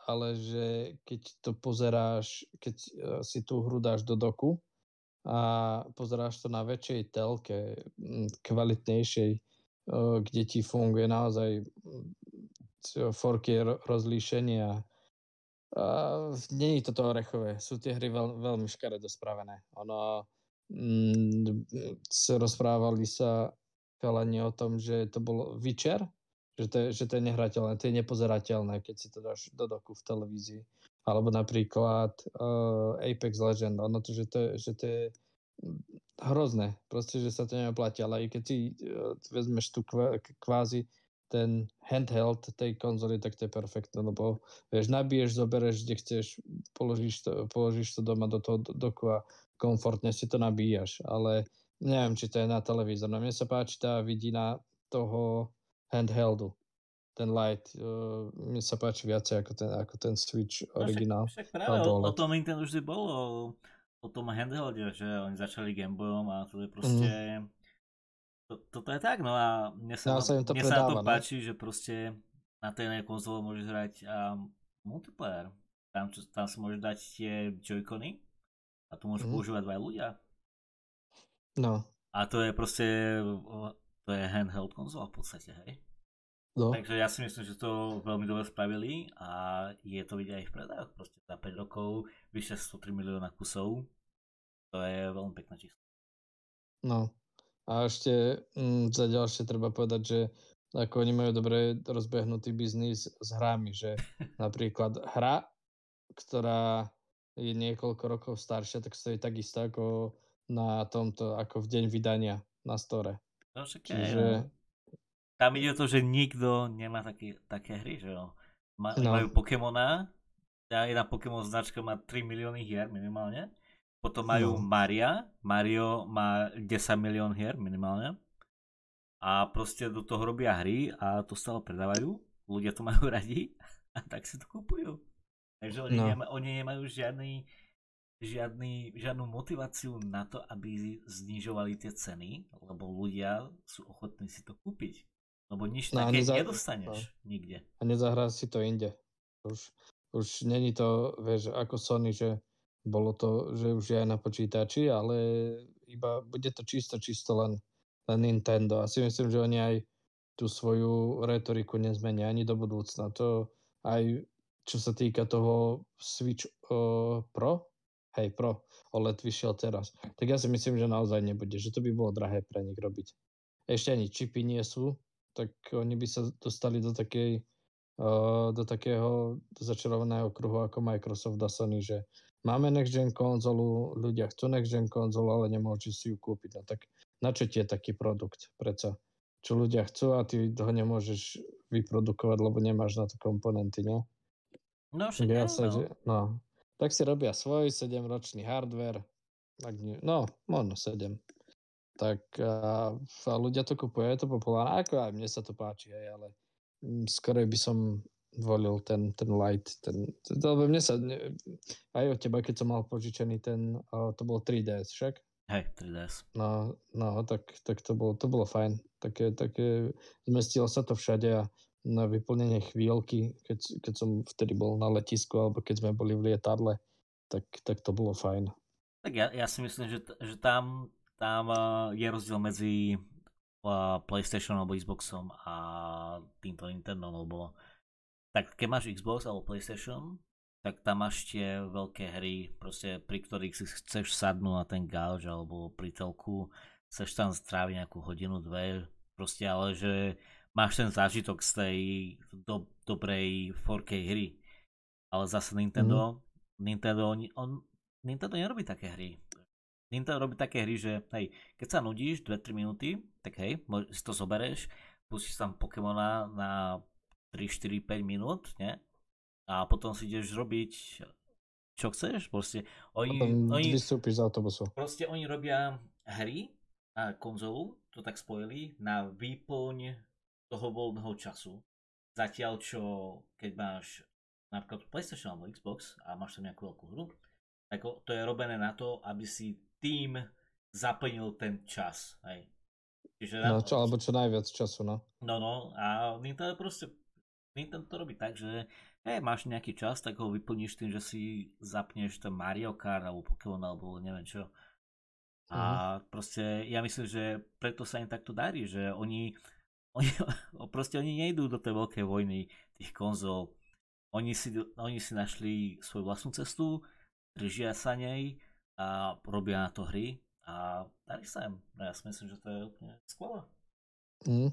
ale že keď to pozeráš, keď eh, si tú hru dáš do doku a pozeráš to na väčšej telke, kvalitnejšej, eh, kde ti funguje naozaj mm, 4K ro- rozlíšenie a, nie je toto orechové. Sú tie hry veľ, veľmi škaredo spravené. Ono, mm, rozprávali sa chalani o tom, že to bolo Witcher, že to, je, že to je nehrateľné, to je nepozerateľné, keď si to dáš do doku v televízii. Alebo napríklad uh, Apex Legend, ono to, že to, že to je hrozné, proste, že sa to neoplatí, ale aj keď si uh, vezmeš tu kva- k- kvázi ten handheld tej konzoly, tak to je perfektné, lebo vieš, nabiješ, zobereš, kde chceš, položíš to, položíš to doma do toho do- doku a komfortne si to nabíjaš, ale neviem, či to je na televízor. No mne sa páči tá vidina toho handheldu, ten light. Uh, mne sa páči viacej ako ten, ako ten Switch No, originál. Však, však práve o, o tom Nintendo vždy bolo, o, tom handhelde, že oni začali Gameboyom a to je proste... To, toto je tak, no a mne sa, Ja to, sa im to mne sa na to predáva, no. páči, že proste na tej jednej konzole môžeš hrať a multiplayer. Tam, čo, tam si môžeš dať tie joycony a tu môžu Mhm. používať dva ľudia. No, A to je proste, to je handheld konzola v podstate, hej. no. Takže ja si myslím, že to veľmi dobre spravili a je to vidieť aj v predajoch. Proste za 5 rokov vyše 103 milióna kusov. To je veľmi pekné číslo. No. A ešte mm, za ďalšie treba povedať, že ako oni majú dobre rozbehnutý biznis s hrami, že napríklad hra, ktorá je niekoľko rokov staršia, tak stojí takisto ako na tomto, ako v deň vydania na store. No však Čiže- Čiže... Tam ide o to, že nikto nemá také, také hry, že jo. Ma, No. Majú Pokémona, tá jedna Pokémon značka má 3 milióny hier minimálne. Potom majú No. Maria, Mario má 10 milión hier minimálne. a proste do toho robia hry a to stále predávajú, ľudia to majú radi a tak si to kupujú. Takže oni, no. nema, oni nemajú žiadny, žiadny, žiadnu motiváciu na to, aby znižovali tie ceny, lebo ľudia sú ochotní si to kúpiť. Lebo nič no, také neza... nedostaneš no. nikde. A nezahrá si to inde. Už, už není to, vieš, ako Sony, že bolo to, že už je aj na počítači, ale iba bude to čisto, čisto len len Nintendo. A si myslím, že oni aj tú svoju retoriku nezmenia ani do budúcna. To aj čo sa týka toho Switch uh, Pro, hej Pro, OLED vyšiel teraz, tak ja si myslím, že naozaj nebude, že to by bolo drahé pre nich robiť. Ešte ani čipy nie sú, tak oni by sa dostali do takej uh, do takého začarovaného kruhu ako Microsoft a Sony, že máme next gen konzolu, ľudia chcú next gen konzolu, ale nemôžu si ju kúpiť. No tak na čo ti je taký produkt? Preto čo ľudia chcú a ty ho nemôžeš vyprodukovať, lebo nemáš na to komponenty, nie? No, však ja sa, no. Tak si robia svoj 7-ročný hardware, ak nie, no, možno 7. Tak a, a ľudia to kupujú, je to populárne, ako aj mne sa to páči, hej, ale mm, skorej by som volil ten, ten light, ten, lebo mne sa, ne, aj od teba, keď som mal požičený ten, to bol 3DS však? Hej, 3DS. No, no tak, tak to, bolo, to bolo fajn. Také, také, zmestilo sa to všade a na vyplnenie chvíľky, keď, keď som vtedy bol na letisku alebo keď sme boli v lietadle, tak, tak to bolo fajn. Tak ja, ja si myslím, že, že tam, tam uh, je rozdiel medzi uh, PlayStation alebo Xboxom a týmto Nintendo, lebo tak keď máš Xbox alebo PlayStation, tak tam máš tie veľké hry, proste, pri ktorých si chceš sadnúť na ten gauč alebo pri telku, chceš tam stráviť nejakú hodinu, dve, proste, ale že máš ten zážitok z tej do, dobrej 4K hry. Ale zase Nintendo, mm. Nintendo, on, on, Nintendo nerobí také hry. Nintendo robí také hry, že hej, keď sa nudíš 2-3 minúty, tak hej, si to zobereš, pustíš tam Pokémona na 3, 4, 5 minút, ne? a potom si ideš robiť čo chceš, proste oni, potom oni vystúpiš z autobusu. Proste oni robia hry a konzolu, to tak spojili, na výplň toho voľného času. Zatiaľ čo, keď máš napríklad PlayStation alebo Xbox a máš tam nejakú veľkú hru, tak to je robené na to, aby si tým zaplnil ten čas. Hej. Čiže no, čo, alebo čo najviac času, no. No, no, a Nintendo proste Nintendo to robí tak, že hej, máš nejaký čas, tak ho vyplníš tým, že si zapneš ten Mario Kart alebo Pokémon alebo neviem čo. A uh-huh. proste ja myslím, že preto sa im takto darí, že oni, oni proste oni nejdú do tej veľkej vojny tých konzol. Oni si, oni si našli svoju vlastnú cestu, držia sa nej a robia na to hry a darí sa im. No ja si myslím, že to je úplne skvelé. Mm.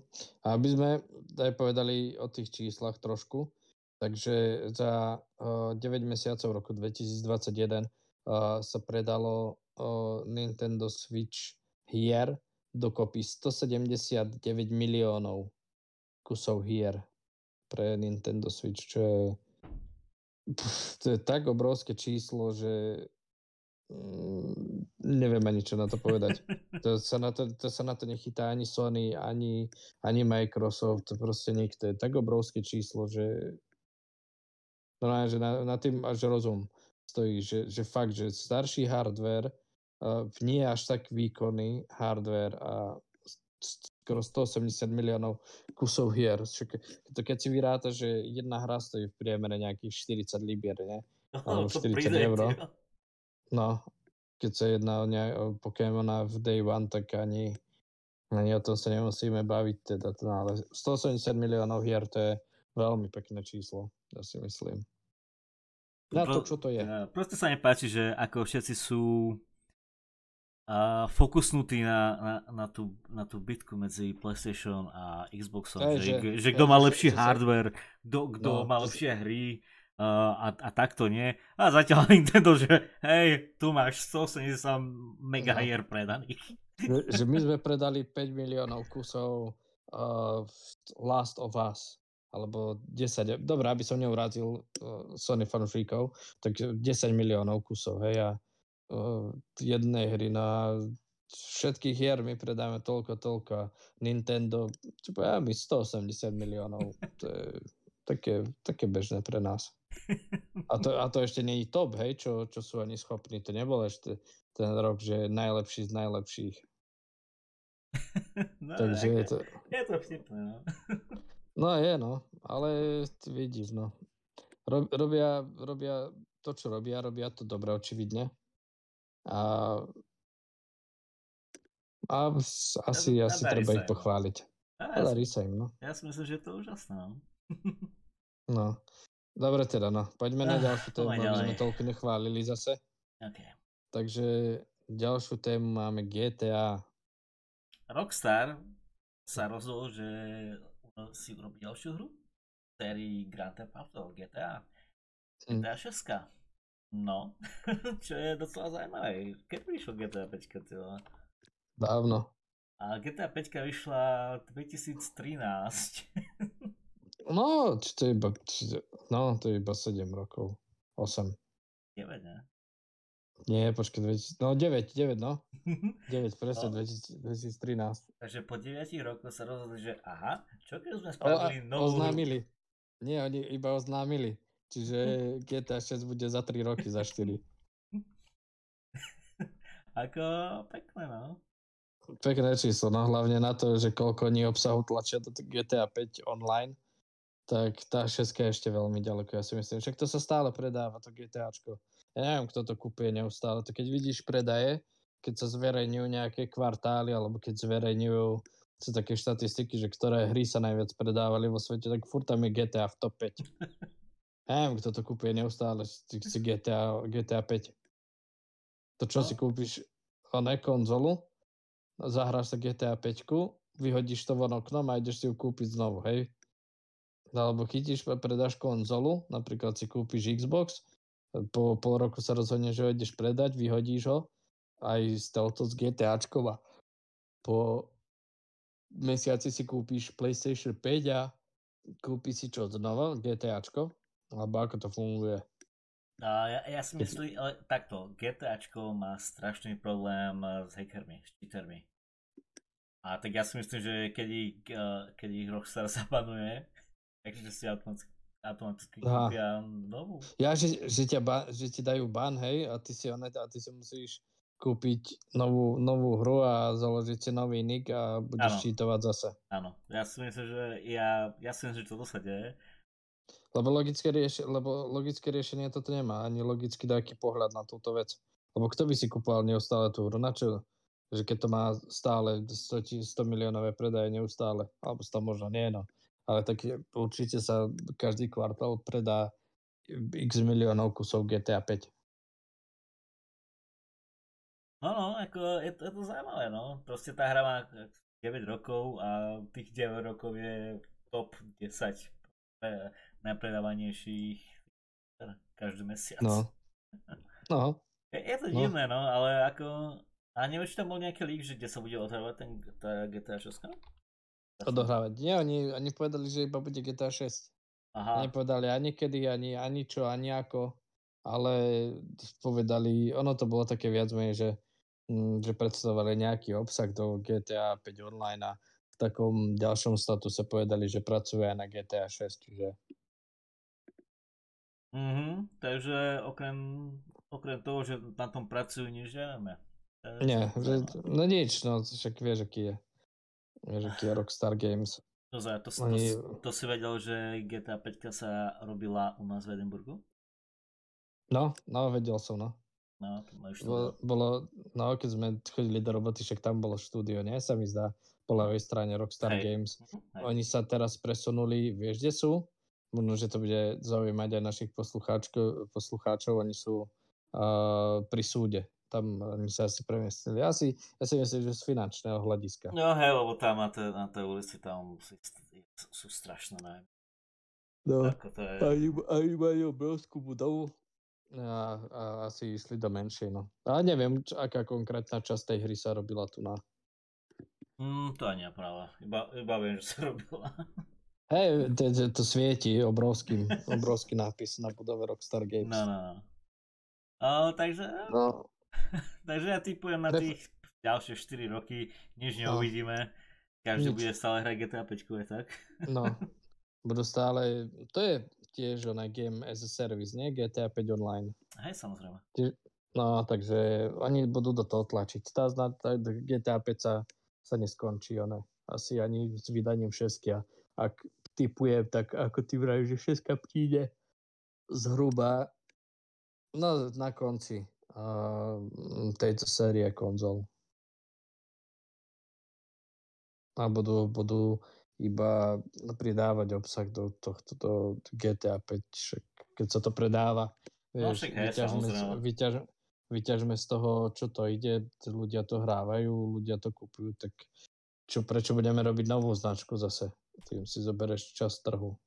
A aby sme aj povedali o tých číslach trošku, takže za uh, 9 mesiacov roku 2021 uh, sa predalo uh, Nintendo Switch hier dokopy 179 miliónov kusov hier pre Nintendo Switch, čo je, pff, to je tak obrovské číslo, že Mm, neviem ani čo na to povedať. To sa na to, to sa na to nechytá ani Sony, ani, ani Microsoft, proste nikto. Je tak obrovské číslo, že no, že na, na tým až rozum stojí, že, že fakt, že starší hardware, nie až tak výkonný hardware a skoro 180 miliónov kusov hier. To keď si vyráta, že jedna hra stojí v priemere nejakých 40 libier, ne? Alebo 40 eur. No, keď sa jedná o, ne- o Pokémona v Day One, tak ani, ani o tom sa nemusíme baviť. Teda, no, ale 180 miliónov hier, to je veľmi pekné číslo, ja si myslím. Na to, čo to je. Proste sa mi páči, že ako všetci sú a fokusnutí na, na, na, tú, na tú bitku medzi PlayStation a Xboxom, Aj, že, že, že kto má lepší hardware, kto no, má lepšie hry, a, a takto nie. A zatiaľ Nintendo, že hej, tu máš 180 mega hier predaných. Že my sme predali 5 miliónov kusov uh, Last of Us alebo 10, dobré, aby som neurazil uh, Sony fanúšikov, tak 10 miliónov kusov, hej, a uh, jednej hry na všetkých hier my predáme toľko, toľko Nintendo, čo poviem, my 180 miliónov. To je také, také bežné pre nás. A to, a to ešte je top, hej, čo, čo sú oni schopní. To nebol ešte ten rok, že najlepší z najlepších. No, Takže je to... je to vtipné, no. No je, no. Ale vidíš, no. Rob, robia, robia to, čo robia, robia to dobre, očividne. A, a asi, A- a asi treba ich pochváliť. A A ja, darí sa im, no. ja si myslím, že je to úžasné, no. no. Dobre teda, no. Poďme na ďalšiu tému, aby sme toľko nechválili zase. OK. Takže ďalšiu tému máme GTA. Rockstar sa rozhodol, že si urobí ďalšiu hru sérii Grand Theft Auto GTA. Hm. GTA 6. No, čo je docela zaujímavé. Keď vyšlo GTA 5, ty? Dávno. A GTA 5 vyšla 2013. No, či to je iba, či, no, to je iba 7 rokov. 8. 9, ne? Nie, počkaj, 2000, no 9, 9, no. 9, presne, No. 2000, 2013. Takže po 9 rokoch sa rozhodli, že aha, čo keď sme O, spravili novú hru? oznámili. Nie, oni iba oznámili. Čiže GTA 6 bude za 3 roky, za 4. Ako pekné, no. Pekné číslo, no hlavne na to, že koľko oni obsahu tlačia do GTA 5 online, tak tá 6 je ešte veľmi ďaleko, ja si myslím. Však to sa stále predáva, to GTAčko. Ja neviem, kto to kupuje neustále. To keď vidíš predaje, keď sa zverejňujú nejaké kvartály, alebo keď zverejňujú sú také štatistiky, že ktoré hry sa najviac predávali vo svete, tak furt tam je GTA v top 5. Neviem, kto to kupuje neustále, si, si GTA, GTA 5. To čo No. si kúpiš, oné konzolu, zahráš sa GTA 5, vyhodíš to von oknom a ideš si ju kúpiť znovu, hej? Alebo chytíš predáš konzolu, napríklad si kúpiš Xbox, po pol roku sa rozhodneš, že ho ideš predať, vyhodíš ho, aj s touto s GTAčkom a po mesiaci si kúpiš PlayStation 5 a kúpiš si čo znova, GTAčko? Alebo ako to funguje? A ja, ja si myslím, ale takto, GTAčko má strašný problém eh, s hackermi, s cheatermi. A tak ja si myslím, že keď ich, eh, keď ich Rockstar zabanuje, takže si automaticky, automaticky kúpia novú. Ja, že, že, ťa ba, že ti dajú ban, hej, a ty si, oné, a ty si musíš kúpiť novú, novú hru a založiť si nový nick a budeš Áno. čítovať zase. Áno, ja si myslím, že ja, ja si myslím, že toto sa deje. Lebo logické, rieš, lebo logické riešenie toto nemá, ani logicky nejaký pohľad na túto vec. Lebo kto by si kupoval neustále tú hru? Na čo? Že keď to má stále 100, ti- 100 miliónové predaje neustále, alebo 100 možno nie, no. Ale tak určite sa každý kvartál predá x miliónov kusov GTA 5. No, no, ako je to, je to zaujímavé, no. Proste tá hra má 9 rokov a tých 9 rokov je top 10 pre, najpredávanejších her každý mesiac. No. No, Je, je to No. divné, no, ale ako... A neviem, či tam bol nejaký lík, že kde sa bude otvárať ten tá GTA 6? odohrávať. Nie, oni, oni povedali, že iba bude GTA 6. Aha, Nepovedali ani kedy, ani, ani čo, ani ako. Ale povedali, ono to bolo také viac menej, že, mm, že predstavovali nejaký obsah do GTA 5 online a v takom ďalšom statuse povedali, že pracujú aj na GTA 6, čiže mhm, takže okrem, okrem toho, že na tom pracujú, nič nevieme. Nie, že, no nič, no však vieš, aký je. Vieš, aký je Rockstar Games. To, za- to, to, Oni- to, to si vedel, že GTA 5 sa robila u nás v Edinburgu? No, no, vedel som, no. No, to máš Bolo, bolo, no, keď sme chodili do roboty, však tam bolo štúdio, nie? Sa mi zdá, po ľavej strane Rockstar Hej. Games. Hej. Oni sa teraz presunuli, vieš, kde sú? Možno, že to bude zaujímať aj našich poslucháčov. Oni sú uh, pri súde. Tam oni sa asi premiestnili. Ja si, ja si myslím, že z finančného hľadiska. No hej, lebo tam na tej, na tej ulici tam sú, sú strašné najmä. No, Ako to je... oni, oni majú obrovskú budovu a, a asi išli do menšej. No. A neviem, čo, aká konkrétna časť tej hry sa robila tu na... Mm, to ani nepráva. Iba, iba viem, že sa robila. Hej, to, to, to svieti obrovský, obrovský nápis na budove Rockstar Games. No, no, no. O, takže, No, takže ja typujem na Pref- tých ďalšie 4 roky nič no. neuvidíme. Každý nič. bude stále hrať GTA 5, je tak? No, budú stále, to je tiež ona game as a service, nie? GTA 5 online. Hej, samozrejme. No, takže oni budú do toho tlačiť. Tá, tá GTA 5 sa, sa neskončí, one. Asi ani s vydaním 6. Ak typujem, tak ako ty vravíš, že 6 príde zhruba no, na konci uh, tejto série konzol. A budú, budú iba pridávať obsah do tohto do GTA 5, však keď sa to predáva, no, vieš, vyťažme, vyťaž, vyťažme z toho, čo to ide, ľudia to hrávajú, ľudia to kupujú, tak čo, prečo budeme robiť novú značku zase? Tým si zobereš čas trhu.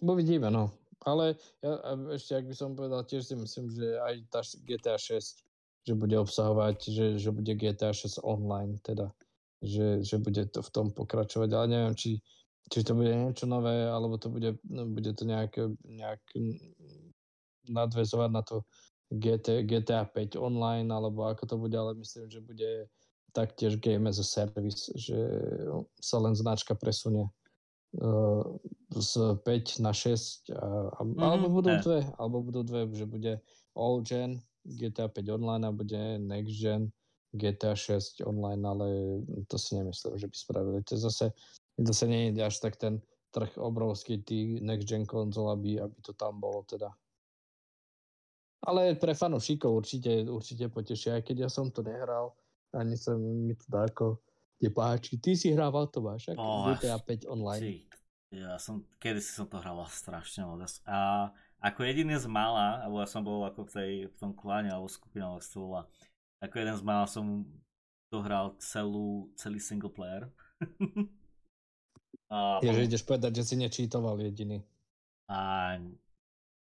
Uvidíme, no. Ale ja, ešte, ak by som povedal, tiež si myslím, že aj tá GTA 6, že bude obsahovať, že, že bude GTA 6 online, teda, že, že bude to v tom pokračovať, ale neviem, či, či to bude niečo nové, alebo to bude, no, bude to nejak, nejak nadvezovať na to GT, GTA 5 online, alebo ako to bude, ale myslím, že bude taktiež game as a service, že sa len značka presunie uh, z 5 na 6 a, a, mm, alebo budú ne. dve, alebo budú dve, že bude all gen GTA 5 online a bude next gen GTA 6 online, ale to si nemyslím, že by spravili. To zase, zase nie je až tak ten trh obrovský tých next gen konzol, aby, aby to tam bolo teda. Ale pre fanúšikov určite, určite potešia, aj keď ja som to nehral, ani sa mi to dáko nepáči. Ty si hrával to máš, oh, GTA 5 online. Si, ja som, kedy si som to hrával strašne moc. A ako jediný z mála, alebo ja som bol ako v, tej, v tom kláne alebo skupine, alebo to bola, ako jeden z mála som dohral celú, celý single player. a, Je, že ideš povedať, že si nečítoval jediný. A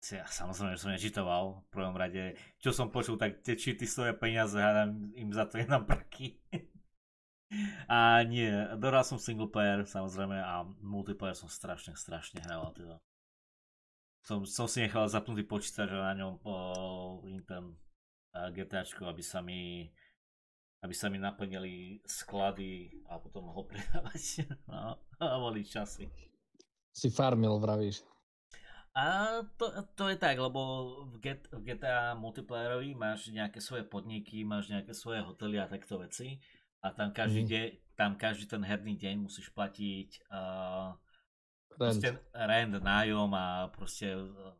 ja, samozrejme, že som nečítoval v prvom rade. Čo som počul, tak tie čity stoja peniaze a im za to jednám prky. a nie, dohral som single player samozrejme a multiplayer som strašne, strašne hral. Teda. Som, som si nechal zapnutý počítač a na ňom po ten GTAčko, aby sa mi aby sa mi naplnili sklady a potom mohol predávať no, a boli časy. Si farmil, vravíš. A to, to je tak, lebo v, Get, v GTA multiplayerovi máš nejaké svoje podniky, máš nejaké svoje hotely a takto veci. A tam každý, mm. de, tam každý ten herný deň musíš platiť uh, rent. rent, nájom a proste uh,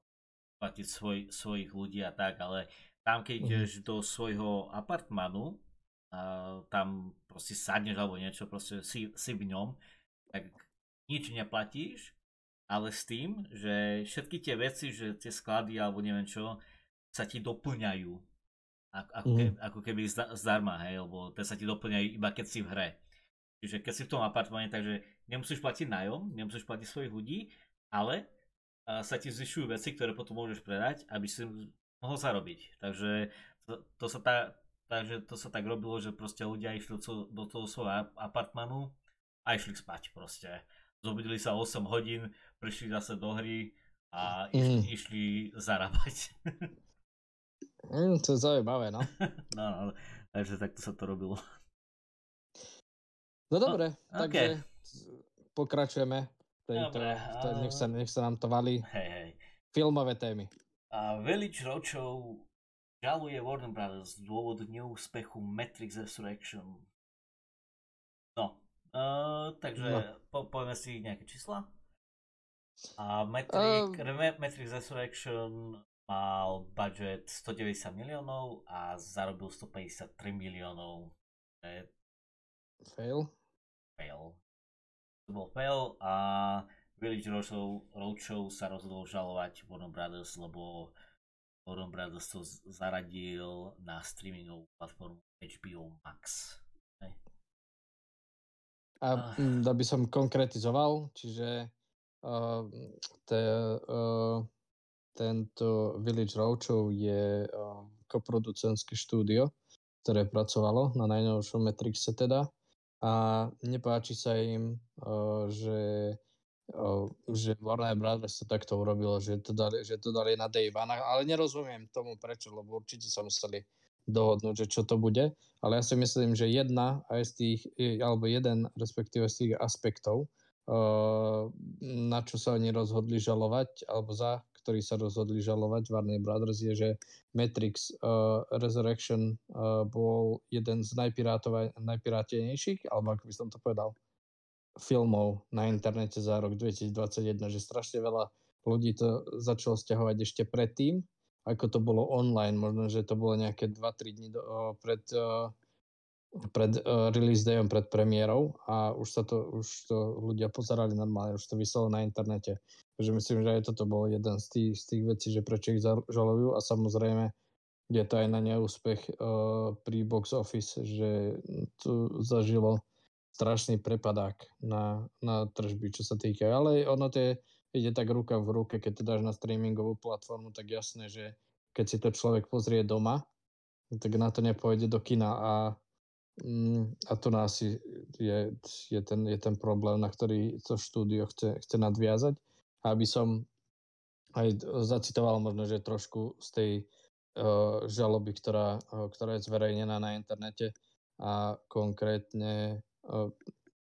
platiť svoj, svojich ľudí a tak, ale tam keď mm. ideš do svojho apartmanu, uh, tam proste sadneš alebo niečo, proste si, si v ňom, tak nič neplatíš, ale s tým, že všetky tie veci, že tie sklady alebo neviem čo, sa ti doplňajú. Ako, ako, mm. keby, ako keby zdarma, hej, lebo tie sa ti doplňajú iba keď si v hre. Čiže keď si v tom apartmane, takže nemusíš platiť nájom, nemusíš platiť svojich ľudí, ale sa ti zvyšujú veci, ktoré potom môžeš predať, aby si mohol zarobiť. Takže to, to sa tá, takže to sa tak robilo, že proste ľudia išli do toho svojho apartmanu a išli spať proste. Zobudili sa 8 hodín, prišli zase do hry a išli, mm. išli zarábať. mm, to je zaujímavé, no. no, no, takže takto sa to robilo. No dobre, no, takže okay. pokračujeme. Tejto, dobre, a... nech, sa, nech sa nám to valí. Hej, hej. Filmové témy. A Village Roadshow žaluje Warner Brothers z dôvodu neúspechu Matrix Resurrection. No, uh, takže no. Po, povieme si nejaké čísla. A Matrix, um, Matrix Resurrection mal budget 190 miliónov a zarobil 153 miliónov. Fail? Fail. To bol fail a Village Roadshow, Roadshow sa rozhodol žalovať Warner Brothers, lebo Warner Brothers to zaradil na streamingovú platformu HBO Max. A uh. by som konkretizoval, čiže te, uh, tento Village Roadshow je uh, koproducenské štúdio, ktoré pracovalo na najnovšom Matrixe teda. A nepáči sa im, že že Warner Brothers to takto urobilo, že to dali, že to dali na Day One, ale nerozumiem tomu prečo, lebo určite sa museli dohodnúť, že čo to bude, ale ja si myslím, že jedna aj z tých, alebo jeden respektíve z tých aspektov, na čo sa oni rozhodli žalovať, alebo za ktorý sa rozhodli žalovať Warner Brothers, je, že Matrix uh, Resurrection uh, bol jeden z najpirátenejších, alebo ako by som to povedal, filmov na internete za rok 2021, že strašne veľa ľudí to začalo stiahovať ešte predtým, ako to bolo online. Možno, že to bolo nejaké 2-3 dní do, uh, pred, uh, pred uh, release dayom, pred premiérou a už sa to, už to ľudia pozerali normálne, už to vyselo na internete. Takže myslím, že aj toto bol jeden z tých, z tých vecí, že prečo ich žalujú a samozrejme je to aj na neúspech uh, pri box office, že tu zažilo strašný prepadák na, na tržby, čo sa týka. Ale ono to ide tak ruka v ruke, keď to dáš na streamingovú platformu, tak jasné, že keď si to človek pozrie doma, tak na to nepôjde do kina a, a to nás je, je, ten, je ten problém, na ktorý to štúdio chce, chce nadviazať. Aby som aj zacitoval možno, že trošku z tej uh, žaloby, ktorá, uh, ktorá je zverejnená na internete a konkrétne, uh,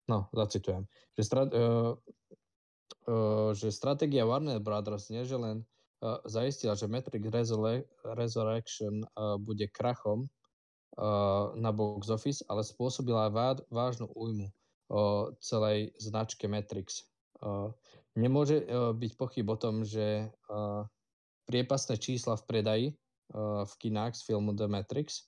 no, zacitujem, že, stra, uh, uh, že stratégia Warner Brothers nie, že len uh, zaistila, že Matrix Resole- Resurrection uh, bude krachom na box office, ale spôsobila vá- vážnu újmu uh, celej značke Matrix. Uh, Nemôže byť pochyb o tom, že priepasné čísla v predaji v kinách z filmu The Matrix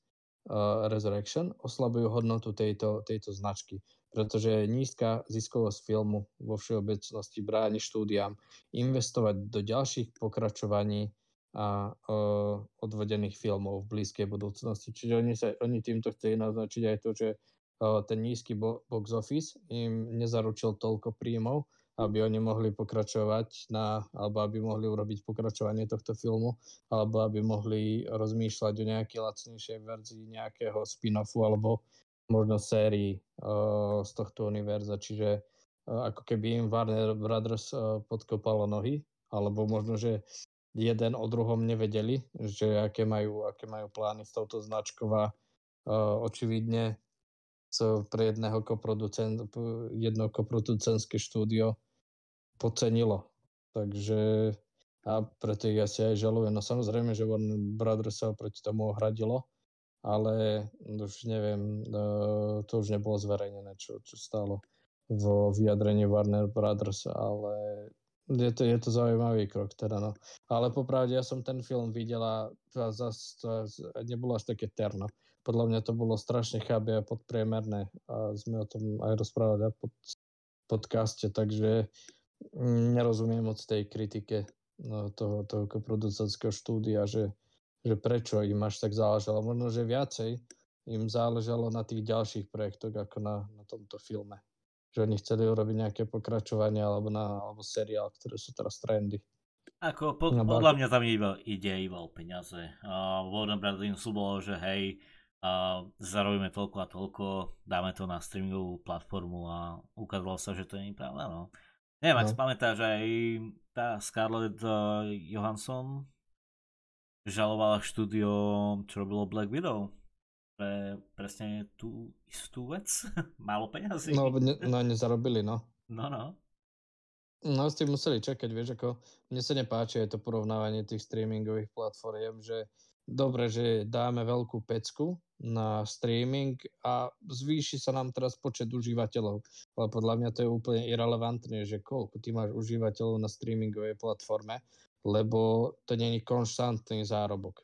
Resurrection oslabujú hodnotu tejto, tejto značky, pretože nízka ziskovosť filmu vo všeobecnosti bráni štúdiám investovať do ďalších pokračovaní a uh, odvedených filmov v blízkej budúcnosti. Čiže oni, sa, oni týmto chceli naznačiť aj to, že uh, ten nízky bo- box office im nezaručil toľko príjmov, aby oni mohli pokračovať na, alebo aby mohli urobiť pokračovanie tohto filmu, alebo aby mohli rozmýšľať o nejakej lacnejšej verzii nejakého spin-offu alebo možno sérii uh, z tohto univerza. Čiže uh, ako keby im Warner Brothers uh, podkopalo nohy, alebo možno, že jeden o druhom nevedeli, že aké majú, aké majú plány s touto značkou a uh, očividne so pre jedného koproducent, jedno koproducentské štúdio podcenilo. Takže a preto ich asi aj žalujem. No samozrejme, že Warner Brothers sa proti tomu ohradilo, ale už neviem, e, to už nebolo zverejnené, čo, čo stálo vo vyjadrení Warner Brothers, ale je to, je to zaujímavý krok teda, no. Ale popravde ja som ten film videl a zase to nebolo až také terno. Podľa mňa to bolo strašne chábe a podpriemerné a sme o tom aj rozprávali pod podcaste, takže nerozumiem moc tej kritike no, toho, toho producentského štúdia, že, že prečo im až tak záležalo. Možno, že viacej im záležalo na tých ďalších projektoch ako na, na tomto filme. Že oni chceli urobiť nejaké pokračovanie alebo, na, alebo seriál, ktoré sú teraz trendy. Ako pod, podľa mňa tam iba, ide iba o peniaze. Uh, Warner Brothers im slúbolo, že hej, uh, zarobíme toľko a toľko, dáme to na streamingovú platformu a ukázalo sa, že to nie je pravda. No. Neviem, ak no. si pamätáš, aj tá Scarlett uh, Johansson žalovala štúdio, čo robilo Black Widow pre presne tú istú vec. Málo peňazí. No, ne, no nezarobili, no. No, no. No, s tým museli čakať, vieš, ako mne sa nepáči aj to porovnávanie tých streamingových platform, že dobre, že dáme veľkú pecku na streaming a zvýši sa nám teraz počet užívateľov. Ale podľa mňa to je úplne irrelevantné, že koľko ty máš užívateľov na streamingovej platforme, lebo to není konštantný zárobok.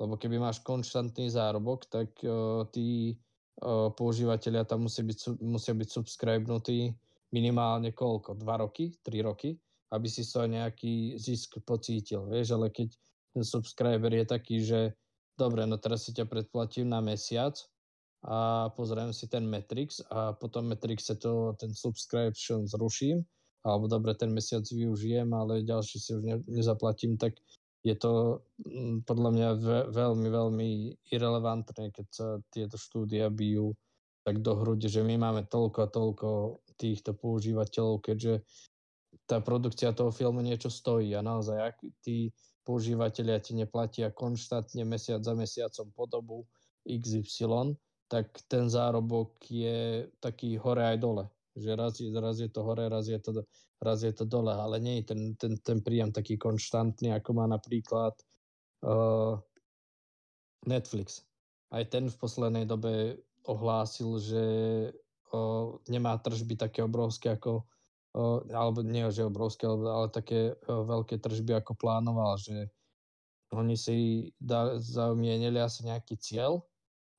Lebo keby máš konštantný zárobok, tak uh, tí uh, používateľia tam musia byť, musia byť subscribenutí minimálne koľko? 2 roky? 3 roky? Aby si sa nejaký zisk pocítil. Vieš, ale keď ten subscriber je taký, že dobre, no teraz si ťa predplatím na mesiac a pozriem si ten Matrix a potom Matrixe to, ten subscription zruším, alebo dobre, ten mesiac využijem, ale ďalší si už ne, nezaplatím, tak je to mm, podľa mňa ve, veľmi, veľmi irrelevantné, keď sa tieto štúdia bijú tak do hrudi, že my máme toľko a toľko týchto používateľov, keďže tá produkcia toho filmu niečo stojí a naozaj, ak tí používateľia ti neplatia konštantne mesiac za mesiacom po dobu XY, tak ten zárobok je taký hore aj dole. Že raz, raz je to hore, raz je to, raz je to dole, ale nie je ten, ten, ten príjem taký konštantný, ako má napríklad uh, Netflix. Aj ten v poslednej dobe ohlásil, že uh, nemá tržby také obrovské ako uh, alebo nie, že obrovské, ale, také uh, veľké tržby ako plánoval, že oni si da, zaumienili asi nejaký cieľ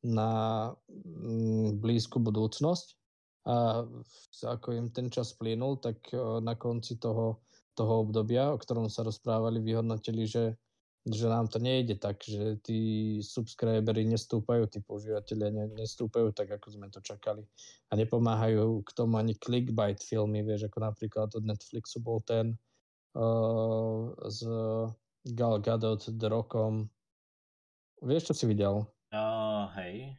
na mm, blízku budúcnosť a ako im ten čas plynul, tak na konci toho, toho obdobia, o ktorom sa rozprávali, vyhodnotili, že, že nám to nejde tak, že tí subscribery nestúpajú, tí používateľia ne, nestúpajú tak, ako sme to čakali. A nepomáhajú k tomu ani clickbait filmy, vieš, ako napríklad od Netflixu bol ten uh, s Gal Gadot, The Rockom. Vieš, čo si videl? Uh, hej.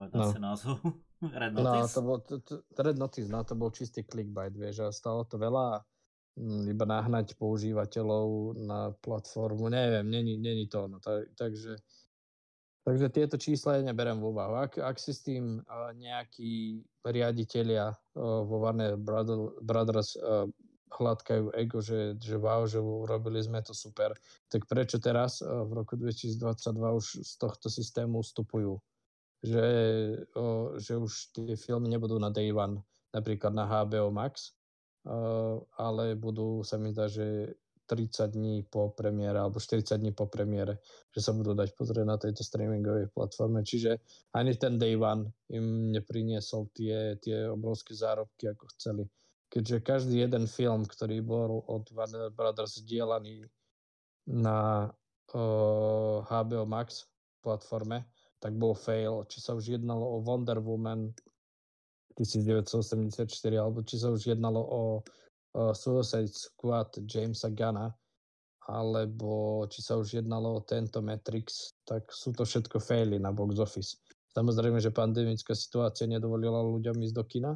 Povedal no. si názov. Red no, Notice? No, to bol, to, to, Red Notice, no, to bol čistý clickbait, vieš, a stalo to veľa m, iba nahnať používateľov na platformu, neviem, není, není to ono, tak, takže Takže tieto čísla ja neberem v úvahu. Ak, ak si s tým uh, nejakí riaditeľia uh, vo Warner Brothers uh, hladkajú ego, že, že wow, že urobili sme to super, tak prečo teraz uh, v roku 2022 už z tohto systému vstupujú? Že, o, že už tie filmy nebudú na Day One, napríklad na HBO Max, o, ale budú, sa mi zdá, že 30 dní po premiére alebo 40 dní po premiére, že sa budú dať pozrieť na tejto streamingovej platforme. Čiže ani ten Day One im nepriniesol tie, tie obrovské zárobky, ako chceli. Keďže každý jeden film, ktorý bol od Warner Brothers dielaný na uh, HBO Max platforme, tak bol fail. Či sa už jednalo o Wonder Woman 1984, alebo či sa už jednalo o, o Suicide Squad Jamesa Gunna, alebo či sa už jednalo o tento Matrix, tak sú to všetko faily na box office. Samozrejme, že pandemická situácia nedovolila ľuďom ísť do kina,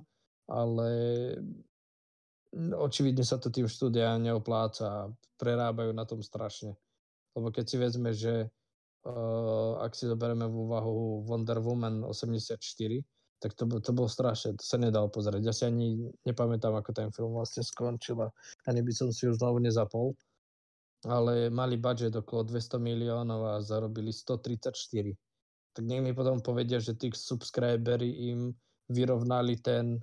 ale očividne sa to tým štúdia neopláca prerábajú na tom strašne. Lebo keď si vezme, že ak si zoberieme v úvahu Wonder Woman 84, tak to, to bolo strašné, to sa nedalo pozrieť. Ja si ani nepamätám, ako ten film vlastne skončil a ani by som si už znovu nezapol. Ale mali budget okolo 200 miliónov a zarobili 134. Tak nech mi potom povedia, že tí subscribery im vyrovnali ten,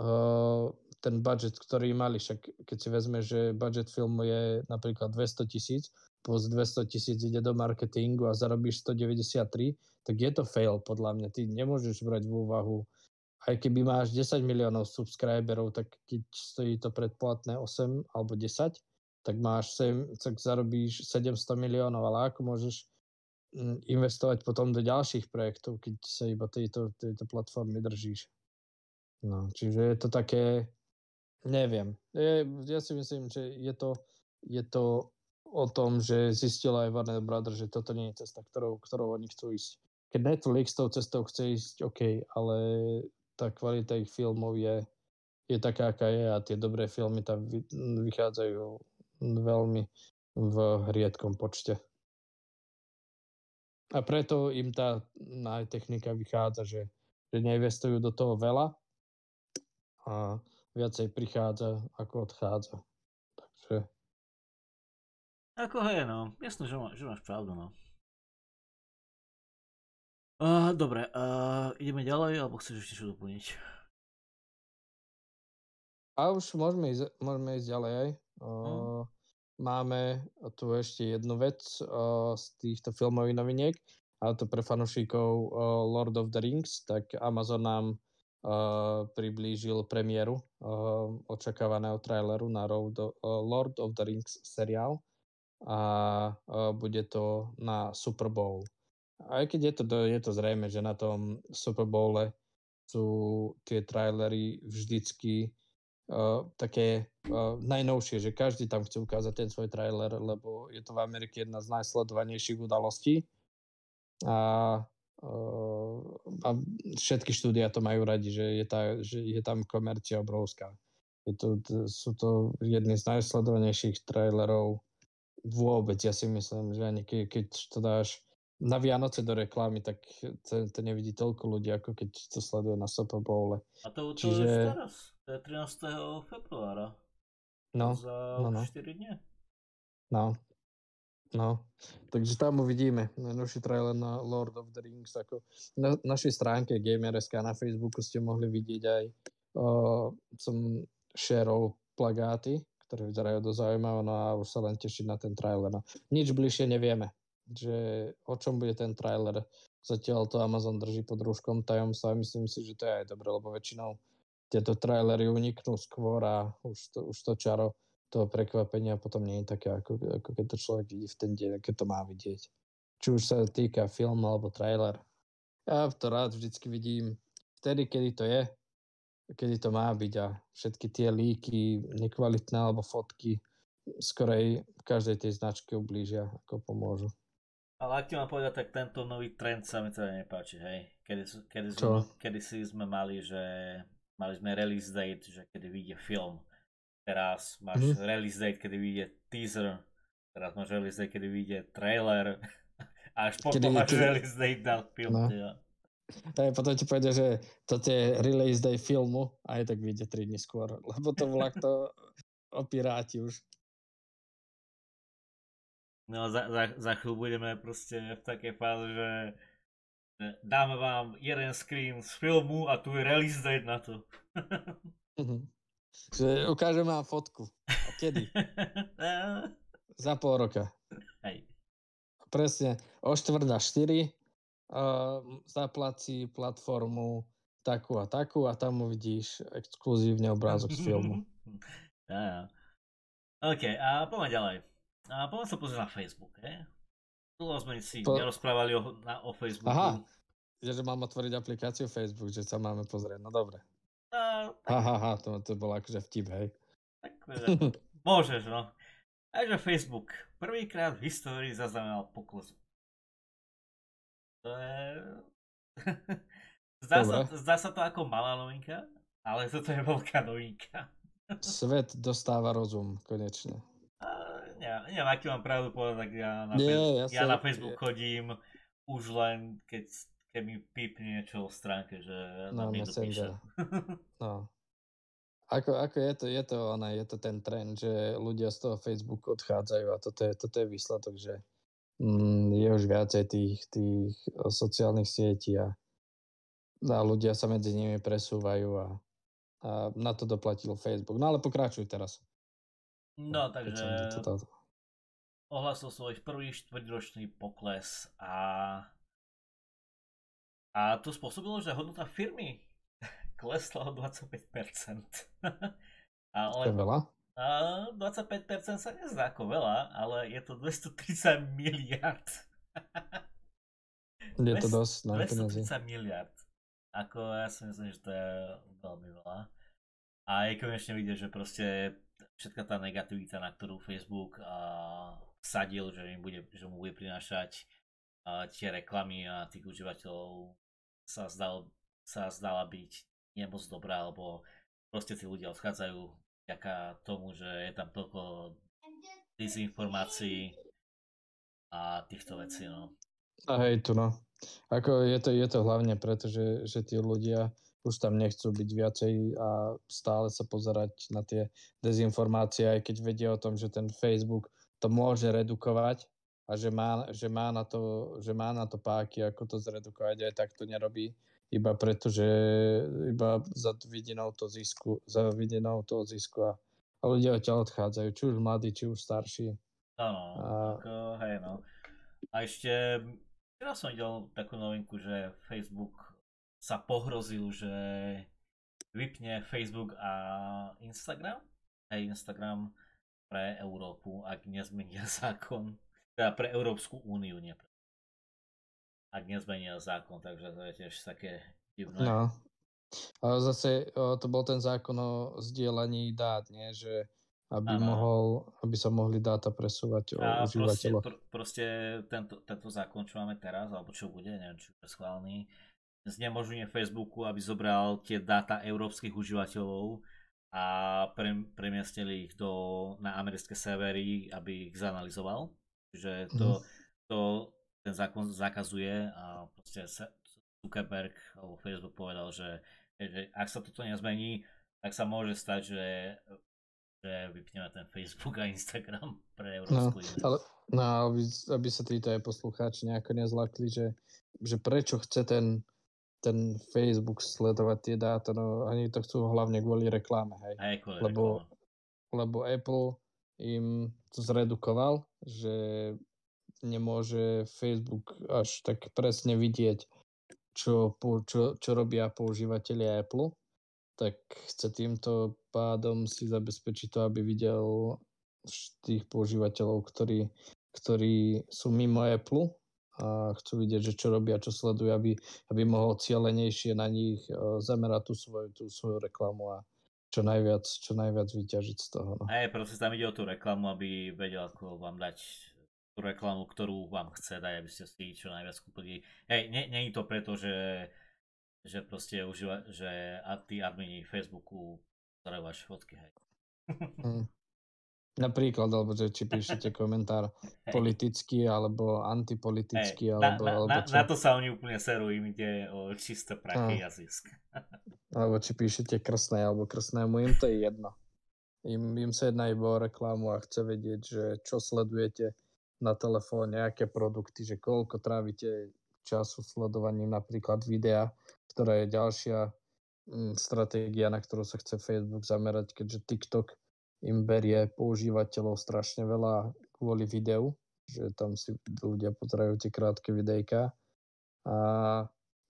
uh, ten budget, ktorý mali. Však keď si vezme, že budget filmu je napríklad 200 tisíc, plus 200 tisíc ide do marketingu a zarobíš 193, tak je to fail podľa mňa. Ty nemôžeš brať v úvahu, aj keby máš 10 miliónov subscriberov, tak keď stojí to predplatné 8 alebo 10, tak máš 7, tak zarobíš 700 miliónov, ale ako môžeš mm, investovať potom do ďalších projektov, keď sa iba tejto, tejto platformy držíš. No, čiže je to také, neviem. Je, ja si myslím, že je to, je to o tom, že zistila aj Warner Brothers, že toto nie je cesta, ktorou, ktorou oni chcú ísť. Keď Netflix tou cestou chce ísť, OK, ale tá kvalita ich filmov je, je taká, aká je a tie dobré filmy tam vychádzajú veľmi v riedkom počte. A preto im tá technika vychádza, že, že neinvestujú do toho veľa a viacej prichádza, ako odchádza. Takže ako hej, no. Jasno, že, má, že máš pravdu, no. Uh, dobre, uh, ideme ďalej, alebo chceš ešte čo doplniť? A už môžeme ísť, môžeme ísť ďalej aj. Uh, hmm. Máme tu ešte jednu vec uh, z týchto filmových noviniek, a to pre fanúšikov uh, Lord of the Rings, tak Amazon nám uh, priblížil premiéru uh, očakávaného traileru na of, uh, Lord of the Rings seriál a bude to na Super Bowl. Aj keď je to, je to zrejme, že na tom Super Bowle sú tie trailery vždycky uh, také uh, najnovšie, že každý tam chce ukázať ten svoj trailer, lebo je to v Amerike jedna z najsledovanejších udalostí a, uh, a všetky štúdia to majú radi, že je, tá, že je tam komercia obrovská. Je to, sú to jedny z najsledovanejších trailerov vôbec. Ja si myslím, že ani ke, keď to dáš na Vianoce do reklamy, tak to, to nevidí toľko ľudí, ako keď to sleduje na Super Bowle. A to, to Čiže... je teraz. To je 13. februára. No, za no, no. 4 dní. No, No, takže tam uvidíme. Najnovší trailer na Lord of the Rings. Ako na našej stránke Gamer.sk na Facebooku ste mohli vidieť aj uh, som sharov plagáty, ktoré vyzerajú dosť zaujímavé, no a už sa len tešiť na ten trailer. No. Nič bližšie nevieme, že o čom bude ten trailer. Zatiaľ to Amazon drží pod rúškom tajomstva a myslím si, že to je aj dobre, lebo väčšinou tieto trailery uniknú skôr a už to, už to čaro toho prekvapenia potom nie je také, ako, ako keď to človek vidí v ten deň, keď to má vidieť. Či už sa týka film alebo trailer. Ja to rád vždycky vidím vtedy, kedy to je, kedy to má byť a všetky tie líky, nekvalitné alebo fotky skorej každej tej značke ublížia, ako pomôžu. Ale ak ti mám povedať, tak tento nový trend sa mi teda nepáči, hej. Kedy, kedy, sme, kedy si sme mali, že mali sme release date, že kedy vyjde film Teraz máš mm-hmm. release date, kedy vyjde teaser, teraz máš release date, kedy vyjde trailer, a až potom kedy, máš kedy... release date na film. No. Teda. Aj potom ti povedia, že to je release day filmu a aj tak vyjde 3 dní skôr, lebo to vlak to opiráti už. No za, za, za chvíľu budeme proste v takej fáze, že dáme vám jeden screen z filmu a tu je release date na to. Mhm. Že ukážem vám fotku. A kedy? Za pol roka. Hej. Presne. O štvrt na štyri uh, zaplací platformu takú a takú a tam uvidíš exkluzívne obrázok z filmu. ja, ja. OK, a poďme ďalej. A poďme sa pozrieť na Facebook, he? Dlho sme si po... nerozprávali o, na, o Facebooku. Aha, že mám otvoriť aplikáciu Facebook, že sa máme pozrieť. No dobre. Uh, tak... Ha, ha, ha, to, to bol akože vtip, hej. Tak, môžeš, no. Takže Facebook prvýkrát v histórii zaznamenal pokles. To zdá, sa, zdá sa to ako malá novinka, ale toto je veľká novinka. Svet dostáva rozum, konečne. Uh, neviem, neviem, aký mám pravdu povedať, tak ja na, Nie, Facebook, ja, ja sa... na Facebook chodím už len keď keď mi pípne niečo o stránke, že no, Messenger. no. Ako, ako je to, je to, ona, je to ten trend, že ľudia z toho Facebooku odchádzajú a toto je, toto je výsledok, že je už viacej tých, tých sociálnych sietí a, a ľudia sa medzi nimi presúvajú a, a na to doplatil Facebook. No ale pokračuj teraz. No, takže ohlasil svoj prvý štvrťročný pokles a a to spôsobilo, že hodnota firmy klesla o 25%. ale, to je veľa? A 25% sa nezdá ako veľa, ale je to 230 miliard. je to dosť, no, 230 miliard. Ako ja si myslím, že to je veľmi veľa. A je konečne vidieť, že proste všetka tá negativita, na ktorú Facebook a, sadil, že, im bude, že mu bude prinášať a, tie reklamy a tých užívateľov sa, zdal, sa zdala byť nemoc dobrá, alebo proste tí ľudia odchádzajú vďaka tomu, že je tam toľko dezinformácií a týchto vecí, no. A hej, tu no. Ako je to, je to hlavne preto, že, že tí ľudia už tam nechcú byť viacej a stále sa pozerať na tie dezinformácie, aj keď vedia o tom, že ten Facebook to môže redukovať, a že má, že má, na, to, že má na to páky, ako to zredukovať, aj tak to nerobí, iba preto, že iba za vidinou to zisku, za vidinou toho zisku a, a ľudia odtiaľ odchádzajú, či už mladí, či už starší. Áno, a... ako, hej no. A ešte, ja som videl takú novinku, že Facebook sa pohrozil, že vypne Facebook a Instagram, aj Instagram pre Európu, ak nezmenia zákon teda pre Európsku úniu, nie pre... Ak nezmenil zákon, takže to je tiež také divné. No. Ale zase to bol ten zákon o zdieľaní dát, nie? Že aby, mohol, aby sa mohli dáta presúvať o a. Proste, pr- proste tento, tento zákon, čo máme teraz, alebo čo bude, neviem, či je schválny, znemožňuje Facebooku, aby zobral tie dáta európskych užívateľov a pre, premiestnili ich do, na americké severy, aby ich zanalizoval. Čiže to, mm. to ten zákon zakazuje a proste Zuckerberg alebo Facebook povedal, že, že ak sa toto nezmení, tak sa môže stať, že, že vypneme ten Facebook a Instagram pre Európsku no, ale, no, aby, aby sa títo aj poslucháči nejako nezlakli, že, že prečo chce ten ten Facebook sledovať tie dáta, no oni to chcú hlavne kvôli reklame, hej. Aj kvôli lebo, lebo Apple im to zredukoval, že nemôže Facebook až tak presne vidieť, čo, čo, čo robia používateľia Apple, tak chce týmto pádom si zabezpečiť to, aby videl tých používateľov, ktorí, ktorí sú mimo Apple a chcú vidieť, že čo robia, čo sledujú, aby, aby mohol cieľenejšie na nich uh, zamerať tú svoju, tú svoju reklamu a čo najviac, čo najviac vyťažiť z toho. No. Hej, proste tam ide o tú reklamu, aby vedel, ako vám dať reklamu, ktorú vám chce dať, aby ste si čo najviac kúpili. Hej, je to preto, že, že proste užíva, že a tí admini Facebooku pozerajú vaše fotky, hej. Mm. Napríklad, alebo že či píšete komentár politický alebo antipolitický, hey. alebo, na, alebo čo? na to sa oni úplne serú, im ide o čisté prachy a zisk. alebo či píšete krstné alebo krstnému, im to je jedno. Im, im sa jedná iba o reklamu a chce vedieť, že čo sledujete na telefóne, aké produkty, že koľko trávite času sledovaním napríklad videa, ktorá je ďalšia mm, stratégia, na ktorú sa chce Facebook zamerať, keďže TikTok im berie používateľov strašne veľa kvôli videu, že tam si ľudia pozerajú tie krátke videjka. A,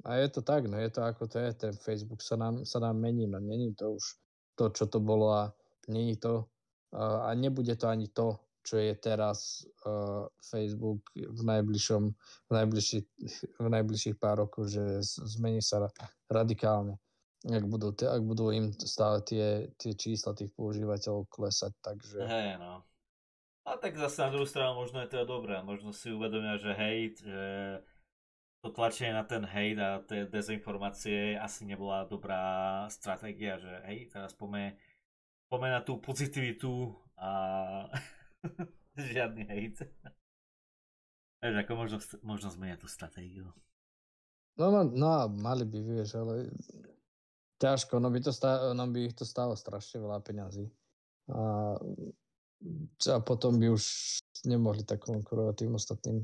a je to tak, no je to ako to je, ten Facebook sa nám, sa nám mení, no není to už to, čo to bolo a není to a nebude to ani to, čo je teraz uh, Facebook v najbližšom, v najbližších, v najbližších pár rokov, že zmení sa radikálne ak budú, ak budú im stále tie, tie čísla tých používateľov klesať, takže... Hej, no. A tak zase na druhú stranu možno je to dobré, možno si uvedomia, že hejt, že to tlačenie na ten hejt a tie dezinformácie asi nebola dobrá stratégia, že hej, teraz poďme, poďme tú pozitivitu a žiadny hejt. Vieš, ako možno, možno zmenia tú stratégiu. No, no, no, mali by, vieš, ale ťažko, no by, to stá, no by ich to stálo strašne veľa peňazí. A, a potom by už nemohli tak konkurovať tým ostatným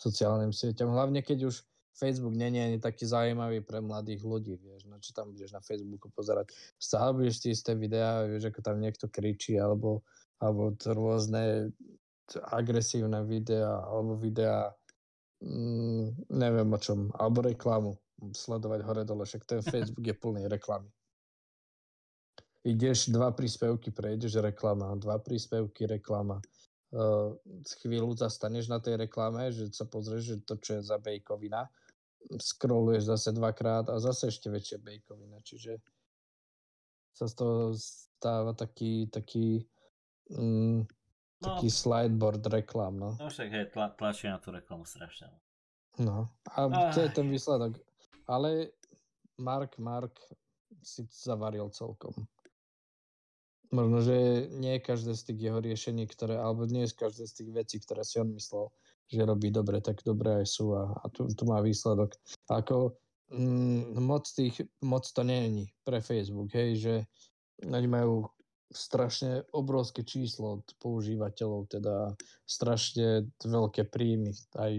sociálnym sieťam. Hlavne keď už Facebook nie je taký zaujímavý pre mladých ľudí, vieš, no čo tam budeš na Facebooku pozerať. Stále budeš tie isté videá, vieš, ako tam niekto kričí, alebo, alebo rôzne agresívne videá, alebo videá, mm, neviem o čom, alebo reklamu sledovať hore dole, však ten Facebook je plný reklamy. Ideš, dva príspevky prejdeš, reklama, dva príspevky, reklama. Uh, chvíľu zastaneš na tej reklame, že sa pozrieš, že to, čo je za bejkovina, scrolluješ zase dvakrát a zase ešte väčšia bejkovina, čiže sa z toho stáva taký, taký, mm, no, taký slideboard reklám, no. No však hej, tla, tlačí na tú reklamu strašne. No, a ah. to je ten výsledok. Ale Mark, Mark si zavaril celkom. Možno, že nie každé z tých jeho riešení, ktoré, alebo nie z každé z tých vecí, ktoré si on myslel, že robí dobre, tak dobre aj sú a, a tu, tu má výsledok. Ako mm, moc, tých, moc to je pre Facebook, hej, že oni majú strašne obrovské číslo od používateľov, teda strašne veľké príjmy, aj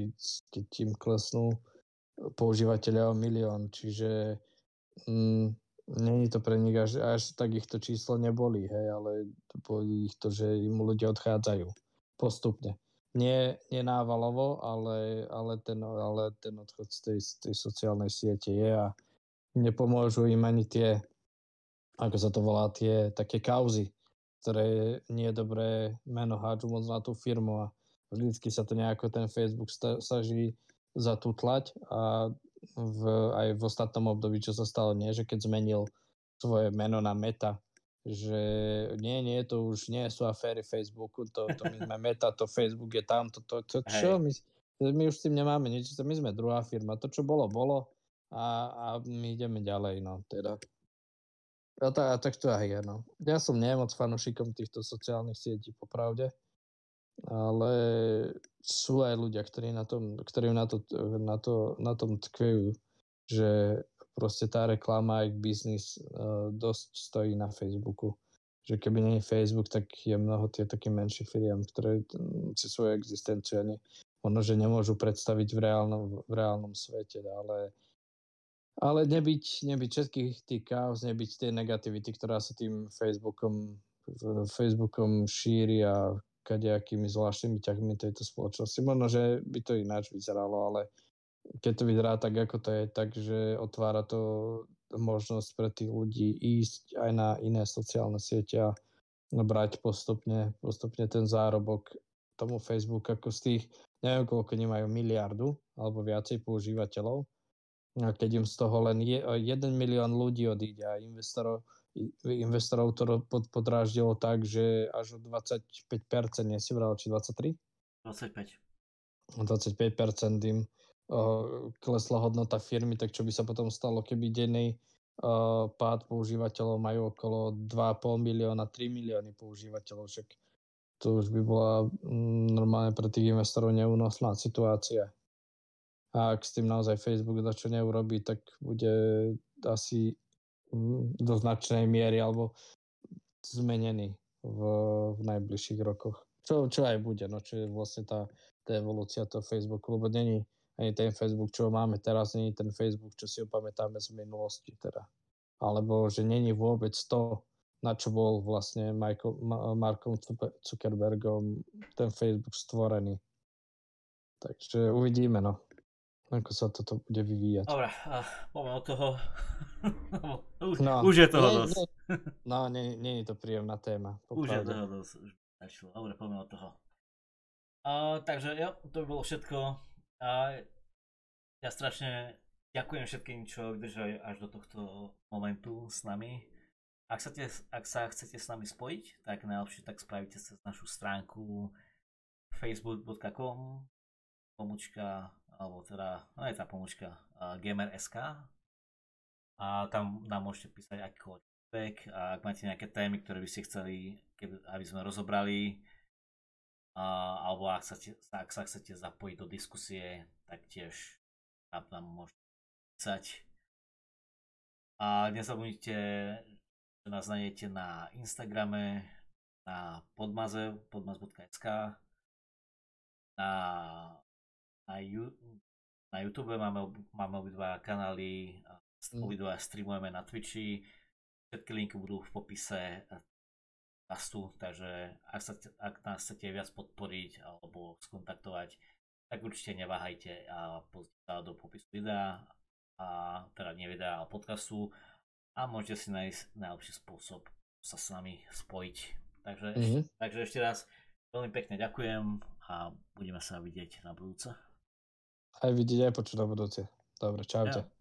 keď tým klesnú používateľa o milión, čiže mm, není to pre nich až, až tak ich to číslo neboli, hej, ale boli ich to, že im ľudia odchádzajú postupne. Nie, nie návalovo, ale, ale, ten, ale ten odchod z tej, z tej sociálnej siete je a nepomôžu im ani tie, ako sa to volá, tie také kauzy, ktoré nie je dobré meno hádžu moc na tú firmu a vždycky sa to nejako ten Facebook snaží zatutlať a v, aj v ostatnom období, čo sa stalo, nie, že keď zmenil svoje meno na Meta, že nie, nie, to už nie sú aféry Facebooku, to, to my sme Meta, to Facebook je tam, to, to, to čo, my, my už s tým nemáme nič, my sme druhá firma, to čo bolo, bolo a, a my ideme ďalej, no teda. A, a tak to aj je, no. Ja som nie moc fanúšikom týchto sociálnych sietí, popravde. Ale sú aj ľudia, ktorí na tom, ktorí na, to, na, to, na tom tkvejú, že proste tá reklama aj biznis uh, dosť stojí na Facebooku. Že keby nie je Facebook, tak je mnoho tie také menších firiem, ktoré si svoju existenciu ani možno, že nemôžu predstaviť v reálnom, v reálnom svete, ale ale nebyť, nebyť všetkých tých kaos, nebyť tej negativity, ktorá sa tým Facebookom, Facebookom šíri a kadejakými zvláštnymi ťahmi tejto spoločnosti. Možno, že by to ináč vyzeralo, ale keď to vyzerá tak, ako to je, takže otvára to možnosť pre tých ľudí ísť aj na iné sociálne siete a brať postupne, postupne ten zárobok tomu Facebook ako z tých, neviem koľko nemajú miliardu alebo viacej používateľov, keď im z toho len je, 1 milión ľudí odíde a investorov, investorov to pod, podráždilo tak, že až o 25%, nie si vral, či 23? 25. 25% im uh, klesla hodnota firmy, tak čo by sa potom stalo, keby denný uh, pád používateľov majú okolo 2,5 milióna, 3 milióny používateľov, však to už by bola mm, normálne pre tých investorov neúnosná situácia. A ak s tým naozaj Facebook čo neurobí, tak bude asi do značnej miery alebo zmenený v, v najbližších rokoch. Čo, čo aj bude, no čo je vlastne tá, tá evolúcia toho Facebooku, lebo není ani ten Facebook, čo máme teraz, není ten Facebook, čo si ho z minulosti teda. Alebo že není vôbec to, na čo bol vlastne Michael, Markom Zuckerbergom ten Facebook stvorený. Takže uvidíme, no ako sa toto bude vyvíjať. Dobre, poďme od toho. už, no, už je toho nie, dosť. Nie, no, nie, nie je to príjemná téma. Už je toho dosť. Už Dobre, poďme od toho. A, takže jo, to by bolo všetko. A, ja strašne ďakujem všetkým, čo vydržali až do tohto momentu s nami. Ak sa, te, ak sa chcete s nami spojiť, tak najlepšie tak spravíte cez našu stránku facebook.com pomočka alebo teda, je tá pomočka uh, Gamer.sk a tam nám môžete písať akýkoľvek a ak máte nejaké témy, ktoré by ste chceli, keby, aby sme rozobrali uh, alebo ak sa, ak sa chcete zapojiť do diskusie, tak tiež tam môžete písať. A nezabudnite, že nás nájdete na Instagrame, na podmaze, podmaz.sk, na na, na YouTube máme, máme obidva kanály, mm. obidva streamujeme na Twitchi, všetky linky budú v popise castu, takže ak, sa, ak nás chcete viac podporiť alebo skontaktovať, tak určite neváhajte a pozrite sa do popisu videa, a, teda nie videa, ale podcastu a môžete si nájsť najlepší spôsob sa s nami spojiť. Takže, mm-hmm. takže ešte raz veľmi pekne ďakujem a budeme sa vidieť na budúce. Aj vidieť, aj počuť na budúce. Dobre, čaute. Ja.